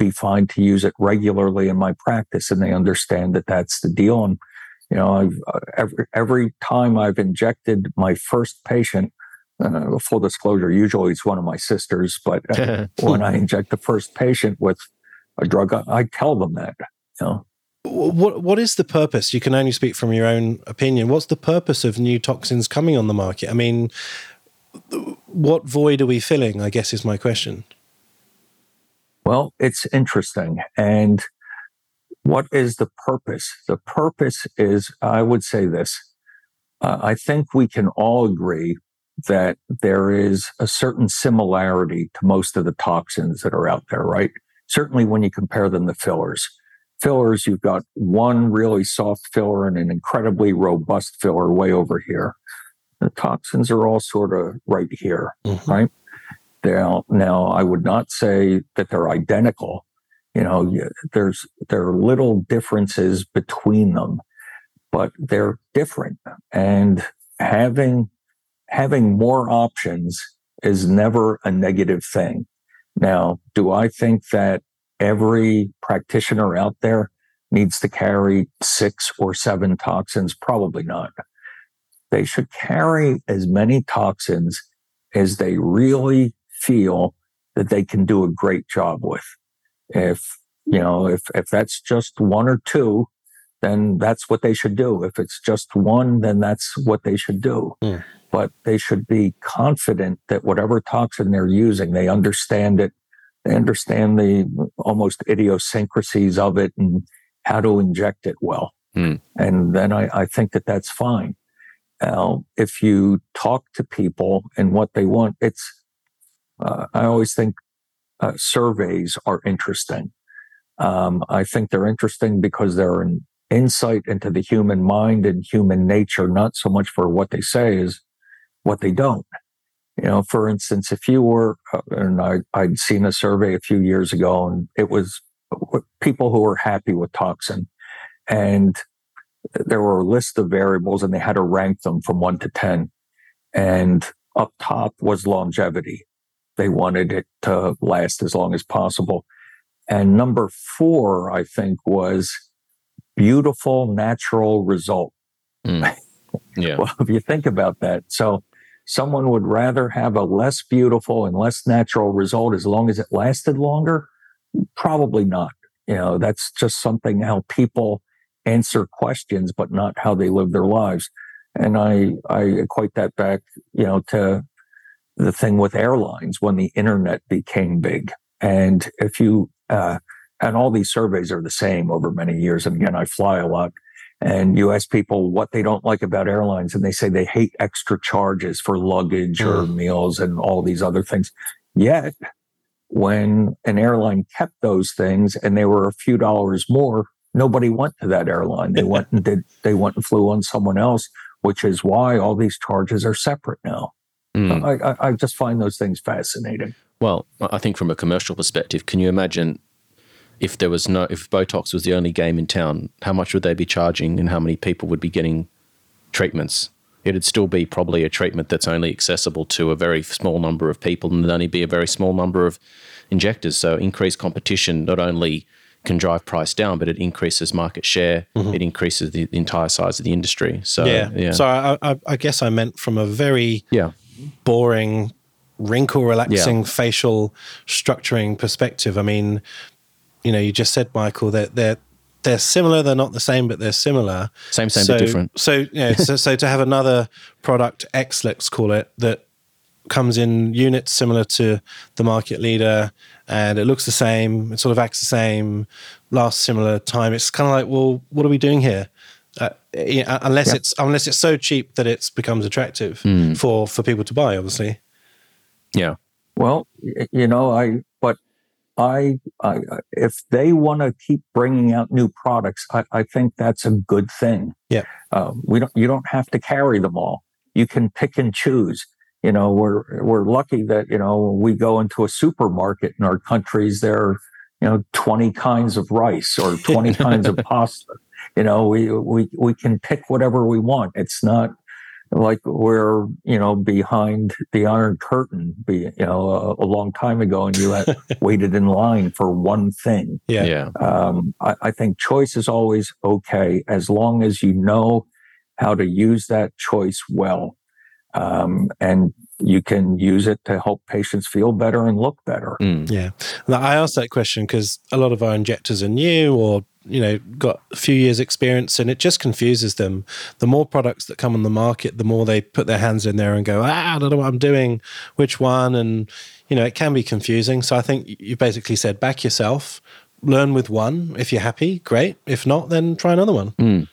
S4: be fine to use it regularly in my practice, and they understand that that's the deal. And you know, I've, uh, every every time I've injected my first patient, uh, full disclosure, usually it's one of my sisters, but uh, when I inject the first patient with a drug, I, I tell them that. You know.
S1: What what is the purpose? You can only speak from your own opinion. What's the purpose of new toxins coming on the market? I mean, what void are we filling? I guess is my question.
S4: Well, it's interesting. And what is the purpose? The purpose is, I would say this. Uh, I think we can all agree that there is a certain similarity to most of the toxins that are out there, right? Certainly when you compare them to fillers. Fillers, you've got one really soft filler and an incredibly robust filler way over here. The toxins are all sort of right here, mm-hmm. right? Now, now I would not say that they're identical. You know, there's there are little differences between them, but they're different. And having having more options is never a negative thing. Now, do I think that every practitioner out there needs to carry six or seven toxins? Probably not. They should carry as many toxins as they really feel that they can do a great job with. If, you know, if, if that's just one or two, then that's what they should do. If it's just one, then that's what they should do. But they should be confident that whatever toxin they're using, they understand it. They understand the almost idiosyncrasies of it and how to inject it well. Mm. And then I, I think that that's fine. Now, if you talk to people and what they want, it's uh, I always think uh, surveys are interesting. Um, I think they're interesting because they're an insight into the human mind and human nature, not so much for what they say as what they don't. You know, for instance, if you were, uh, and I, I'd seen a survey a few years ago, and it was people who were happy with toxin, and there were a list of variables, and they had to rank them from one to ten, and up top was longevity. They wanted it to last as long as possible. And number four, I think, was beautiful natural result. Mm.
S3: Yeah.
S4: well, if you think about that, so someone would rather have a less beautiful and less natural result as long as it lasted longer? Probably not. You know, that's just something how people answer questions, but not how they live their lives. And I, I equate that back, you know, to the thing with airlines when the internet became big. And if you, uh, and all these surveys are the same over many years. And again, I fly a lot. and you ask people what they don't like about airlines and they say they hate extra charges for luggage mm. or meals and all these other things. Yet when an airline kept those things and they were a few dollars more, nobody went to that airline. They went and did, they went and flew on someone else, which is why all these charges are separate now. Mm. I, I just find those things fascinating.
S3: Well, I think from a commercial perspective, can you imagine if there was no if Botox was the only game in town, how much would they be charging and how many people would be getting treatments? It'd still be probably a treatment that's only accessible to a very small number of people and there'd only be a very small number of injectors. So increased competition not only can drive price down, but it increases market share. Mm-hmm. It increases the entire size of the industry. So
S1: yeah, yeah. So I, I, I guess I meant from a very
S3: yeah
S1: boring wrinkle relaxing yeah. facial structuring perspective. I mean, you know, you just said, Michael, that they're they're similar. They're not the same, but they're similar.
S3: Same, same, so, but different.
S1: So, you know, so, so to have another product X, let's call it, that comes in units similar to the market leader, and it looks the same. It sort of acts the same, lasts similar time. It's kind of like, well, what are we doing here? Uh, unless yeah. it's unless it's so cheap that it becomes attractive mm. for for people to buy, obviously.
S3: Yeah.
S4: Well, you know, I but I, I if they want to keep bringing out new products, I, I, think that's a good thing.
S1: Yeah.
S4: Uh, we don't. You don't have to carry them all. You can pick and choose. You know, we're we're lucky that you know we go into a supermarket in our countries. There are you know twenty kinds of rice or twenty kinds of pasta. You know, we we we can pick whatever we want. It's not like we're you know behind the iron curtain be you know a, a long time ago and you had waited in line for one thing.
S1: Yeah.
S3: Yeah.
S4: Um, I, I, think choice is always okay as long as you know how to use that choice well. Um, and you can use it to help patients feel better and look better.
S1: Mm. Yeah. I asked that question because a lot of our injectors are new or you know got a few years experience and it just confuses them the more products that come on the market the more they put their hands in there and go ah i don't know what i'm doing which one and you know it can be confusing so i think you basically said back yourself learn with one if you're happy great if not then try another one
S3: mm.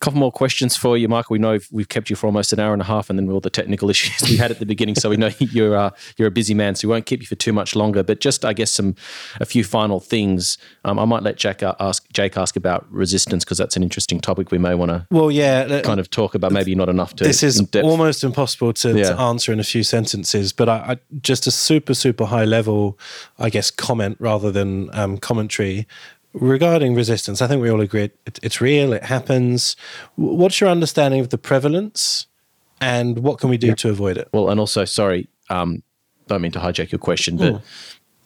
S3: Couple more questions for you, Michael. We know we've kept you for almost an hour and a half, and then all the technical issues we had at the beginning. So we know you're uh, you're a busy man, so we won't keep you for too much longer. But just, I guess, some a few final things. Um, I might let Jack uh, ask Jake ask about resistance because that's an interesting topic we may want to.
S1: Well, yeah,
S3: kind of talk about. Maybe not enough to.
S1: This is almost impossible to, yeah. to, answer in a few sentences, but I, I, just a super super high level, I guess, comment rather than um, commentary regarding resistance, I think we all agree it, it's real, it happens. What's your understanding of the prevalence and what can we do yeah. to avoid it?
S3: Well, and also, sorry, um, don't mean to hijack your question, but mm.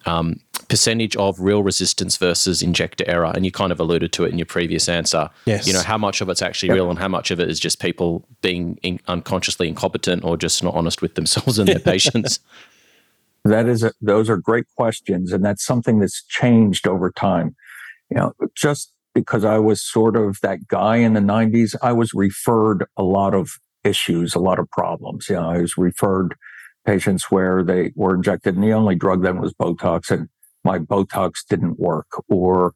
S3: um, percentage of real resistance versus injector error, and you kind of alluded to it in your previous answer.
S1: Yes.
S3: You know, how much of it's actually yep. real and how much of it is just people being in, unconsciously incompetent or just not honest with themselves and their patients?
S4: That is, a, those are great questions, and that's something that's changed over time you know, just because I was sort of that guy in the 90s, I was referred a lot of issues, a lot of problems. You know, I was referred patients where they were injected and the only drug then was Botox and my Botox didn't work or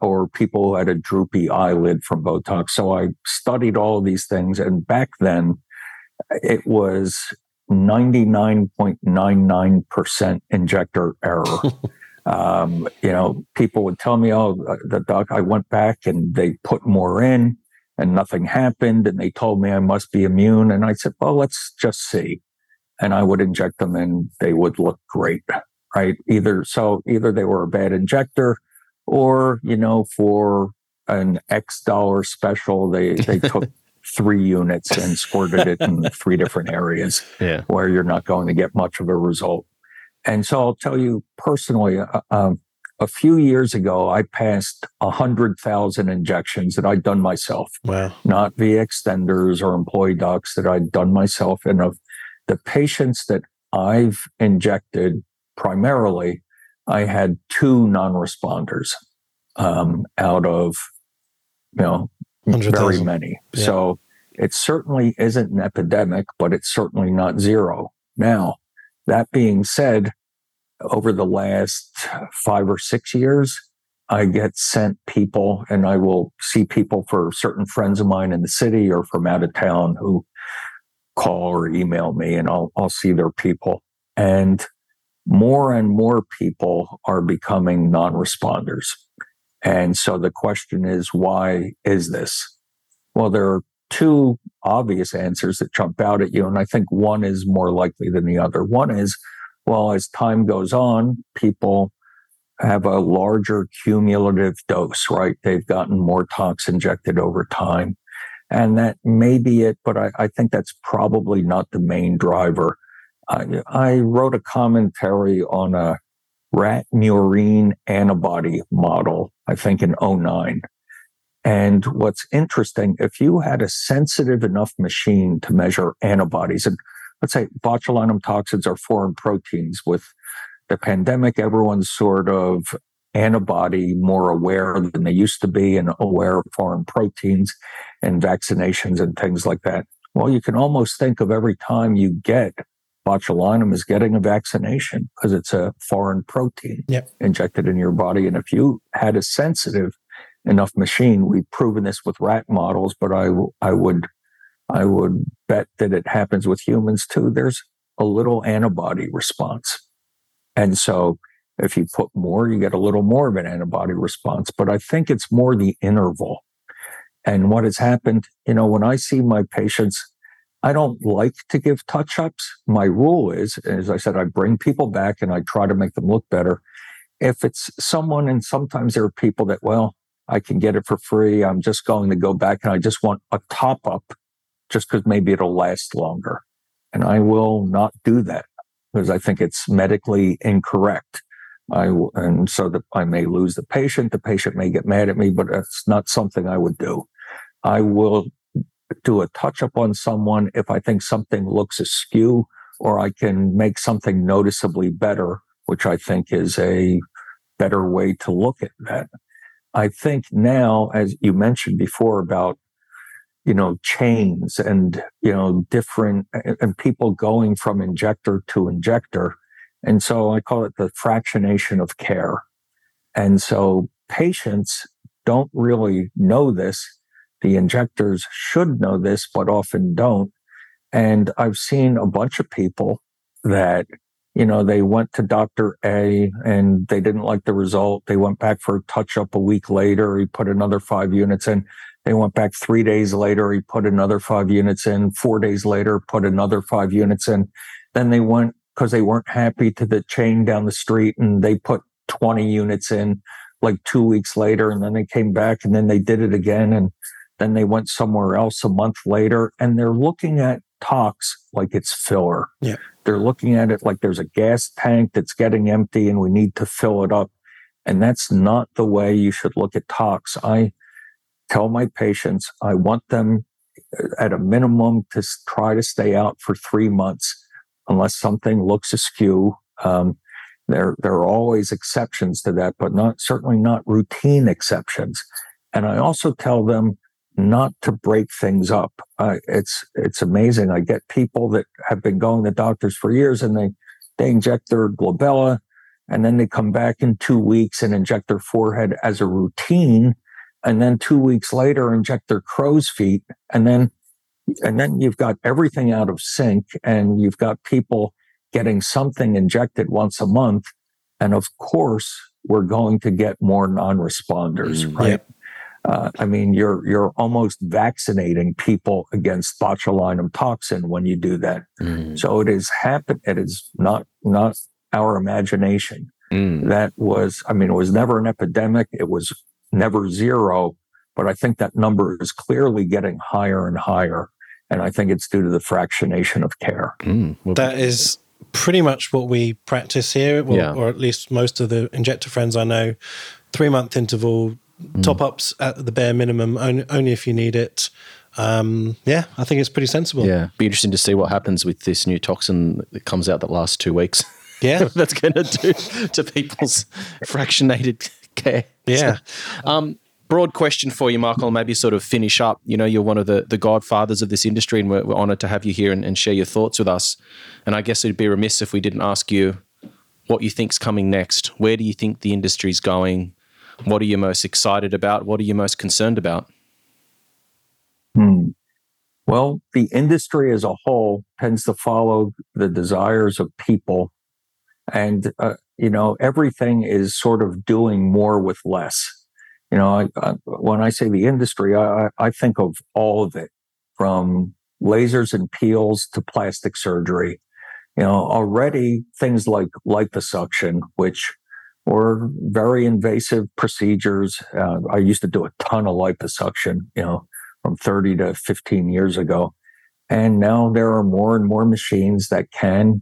S4: or people had a droopy eyelid from Botox. So I studied all of these things. And back then it was 99.99% injector error. Um, you know, people would tell me, "Oh, the doc." I went back and they put more in, and nothing happened. And they told me I must be immune. And I said, "Well, let's just see." And I would inject them, and they would look great, right? Either so, either they were a bad injector, or you know, for an X dollar special, they they took three units and squirted it in three different areas
S3: yeah.
S4: where you're not going to get much of a result. And so I'll tell you personally, uh, um, a few years ago, I passed 100,000 injections that I'd done myself.
S1: Wow.
S4: Not via extenders or employee docs that I'd done myself. And of the patients that I've injected primarily, I had two non responders um, out of, you know, very many. Yeah. So it certainly isn't an epidemic, but it's certainly not zero. Now, that being said, over the last five or six years, I get sent people and I will see people for certain friends of mine in the city or from out of town who call or email me and I'll, I'll see their people. And more and more people are becoming non responders. And so the question is, why is this? Well, there are two obvious answers that jump out at you. And I think one is more likely than the other. One is, well, as time goes on, people have a larger cumulative dose, right? They've gotten more tox injected over time. And that may be it, but I, I think that's probably not the main driver. I, I wrote a commentary on a rat murine antibody model, I think in 09. And what's interesting, if you had a sensitive enough machine to measure antibodies, and let's say botulinum toxins are foreign proteins with the pandemic, everyone's sort of antibody more aware than they used to be and aware of foreign proteins and vaccinations and things like that. Well, you can almost think of every time you get botulinum as getting a vaccination because it's a foreign protein
S1: yep.
S4: injected in your body. And if you had a sensitive enough machine, we've proven this with rat models, but I, I would, I would bet that it happens with humans too. There's a little antibody response. And so if you put more, you get a little more of an antibody response. But I think it's more the interval. And what has happened, you know, when I see my patients, I don't like to give touch ups. My rule is, as I said, I bring people back and I try to make them look better. If it's someone, and sometimes there are people that, well, I can get it for free. I'm just going to go back and I just want a top up just because maybe it'll last longer. And I will not do that because I think it's medically incorrect. I and so that I may lose the patient. The patient may get mad at me, but that's not something I would do. I will do a touch up on someone if I think something looks askew or I can make something noticeably better, which I think is a better way to look at that. I think now, as you mentioned before about you know, chains and, you know, different and people going from injector to injector. And so I call it the fractionation of care. And so patients don't really know this. The injectors should know this, but often don't. And I've seen a bunch of people that, you know, they went to Dr. A and they didn't like the result. They went back for a touch up a week later. He put another five units in. They went back three days later. He put another five units in. Four days later, put another five units in. Then they went because they weren't happy to the chain down the street and they put 20 units in like two weeks later. And then they came back and then they did it again. And then they went somewhere else a month later and they're looking at tox like it's filler.
S1: Yeah.
S4: They're looking at it like there's a gas tank that's getting empty and we need to fill it up. And that's not the way you should look at tox. I, tell my patients I want them uh, at a minimum to try to stay out for three months unless something looks askew. Um, there, there are always exceptions to that, but not certainly not routine exceptions. And I also tell them not to break things up. Uh, it's it's amazing. I get people that have been going to doctors for years, and they they inject their glabella, and then they come back in two weeks and inject their forehead as a routine and then two weeks later inject their crow's feet and then and then you've got everything out of sync and you've got people getting something injected once a month and of course we're going to get more non-responders mm, right? uh, i mean you're you're almost vaccinating people against botulinum toxin when you do that. Mm. so it is happen it is not not our imagination. Mm. that was i mean it was never an epidemic. It was never zero, but I think that number is clearly getting higher and higher. And I think it's due to the fractionation of care.
S1: Mm, well, that is pretty much what we practice here, well, yeah. or at least most of the injector friends I know. Three month interval, mm. top ups at the bare minimum, only, only if you need it. Um, yeah, I think it's pretty sensible.
S3: Yeah, be interesting to see what happens with this new toxin that comes out that lasts two weeks.
S1: Yeah,
S3: that's going to do to people's fractionated care.
S1: Yeah.
S3: um, broad question for you, Michael, maybe sort of finish up. You know, you're one of the, the godfathers of this industry, and we're, we're honored to have you here and, and, share your thoughts with us. And I guess it'd be remiss if we didn't ask you what you think's coming next. Where do you think the industry's going? What are you most excited about? What are you most concerned about?
S4: Hmm. Well, the industry as a whole tends to follow the desires of people. And, uh, you know, everything is sort of doing more with less. You know, I, I, when I say the industry, I, I think of all of it from lasers and peels to plastic surgery. You know, already things like liposuction, which were very invasive procedures. Uh, I used to do a ton of liposuction, you know, from 30 to 15 years ago. And now there are more and more machines that can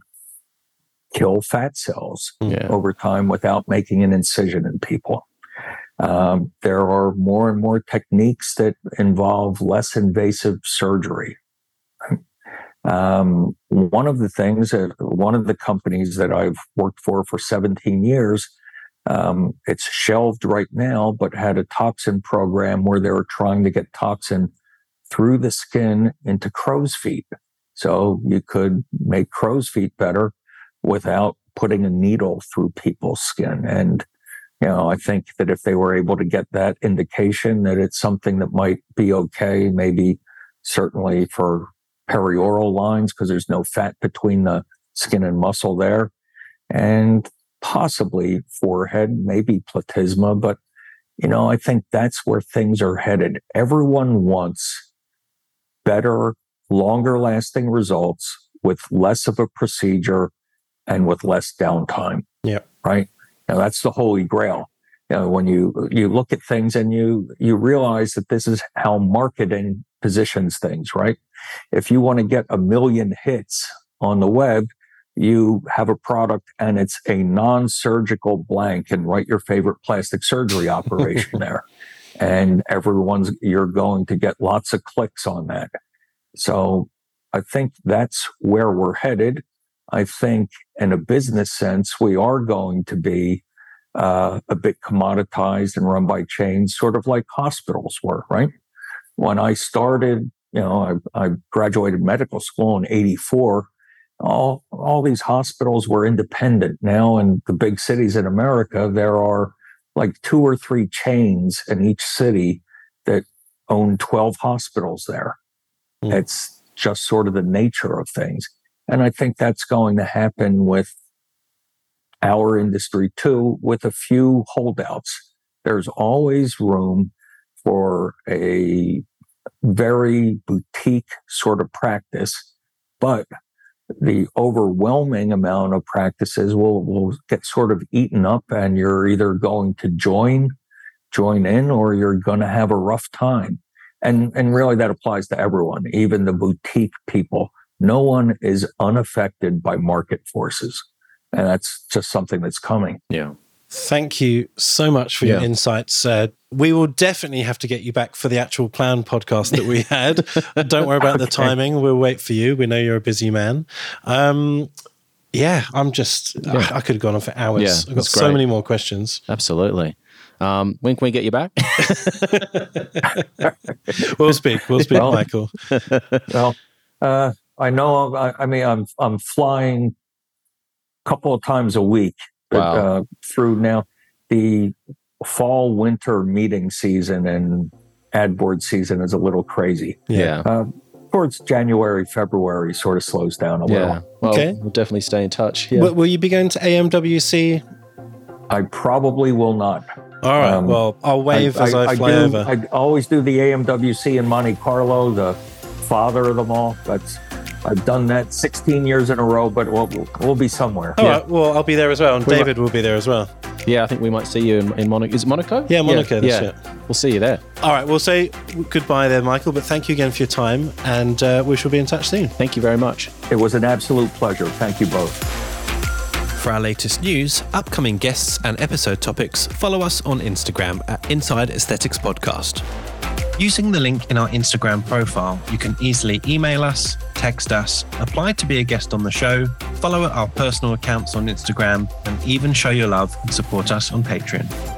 S4: kill fat cells yeah. over time without making an incision in people. Um, there are more and more techniques that involve less invasive surgery. Um, one of the things that one of the companies that I've worked for for 17 years, um, it's shelved right now, but had a toxin program where they were trying to get toxin through the skin into crow's feet. So you could make crow's feet better without putting a needle through people's skin. And, you know, I think that if they were able to get that indication that it's something that might be okay, maybe certainly for perioral lines, because there's no fat between the skin and muscle there. And possibly forehead, maybe platysma, but you know, I think that's where things are headed. Everyone wants better, longer lasting results with less of a procedure and with less downtime.
S1: Yeah.
S4: Right. Now that's the holy grail. You know, when you you look at things and you you realize that this is how marketing positions things, right? If you want to get a million hits on the web, you have a product and it's a non-surgical blank and write your favorite plastic surgery operation there. And everyone's you're going to get lots of clicks on that. So I think that's where we're headed. I think in a business sense, we are going to be uh, a bit commoditized and run by chains, sort of like hospitals were, right? When I started, you know, I, I graduated medical school in 84. All, all these hospitals were independent. Now in the big cities in America, there are like two or three chains in each city that own 12 hospitals there. Mm. It's just sort of the nature of things. And I think that's going to happen with our industry too, with a few holdouts. There's always room for a very boutique sort of practice, but the overwhelming amount of practices will, will get sort of eaten up and you're either going to join, join in, or you're going to have a rough time. And, and really that applies to everyone, even the boutique people no one is unaffected by market forces. And that's just something that's coming.
S3: Yeah.
S1: Thank you so much for yeah. your insights. Uh, we will definitely have to get you back for the actual clown podcast that we had. Don't worry about okay. the timing. We'll wait for you. We know you're a busy man. Um, yeah, I'm just, yeah. I, I, could have gone on for hours. Yeah, I've got so many more questions.
S3: Absolutely. Um, when can we get you back?
S1: we'll speak. We'll speak, well, Michael.
S4: Well, uh, I know. I, I, mean, I'm I'm flying a couple of times a week wow. uh, through now the fall winter meeting season and ad board season is a little crazy.
S3: Yeah. Uh,
S4: towards January, February sort of slows down a
S3: yeah.
S4: little.
S3: Well, okay. We'll definitely stay in touch. Yeah.
S1: Will, will you be going to AMWC?
S4: I probably will not.
S1: All right. Um, well, I'll wave I, as I, I fly
S4: do,
S1: over.
S4: I always do the AMWC in Monte Carlo, the father of them all. That's I've done that 16 years in a row, but we'll, we'll be somewhere.
S1: All yeah. right. Well, I'll be there as well. And we David might, will be there as well.
S3: Yeah, I think we might see you in, in Monaco. Is it Monaco?
S1: Yeah, Monaco. Yeah. yeah.
S3: We'll see you there.
S1: All right. We'll say goodbye there, Michael. But thank you again for your time. And uh, we shall be in touch soon.
S3: Thank you very much.
S4: It was an absolute pleasure. Thank you both.
S2: For our latest news, upcoming guests, and episode topics, follow us on Instagram at Inside Aesthetics Podcast. Using the link in our Instagram profile, you can easily email us, text us, apply to be a guest on the show, follow our personal accounts on Instagram, and even show your love and support us on Patreon.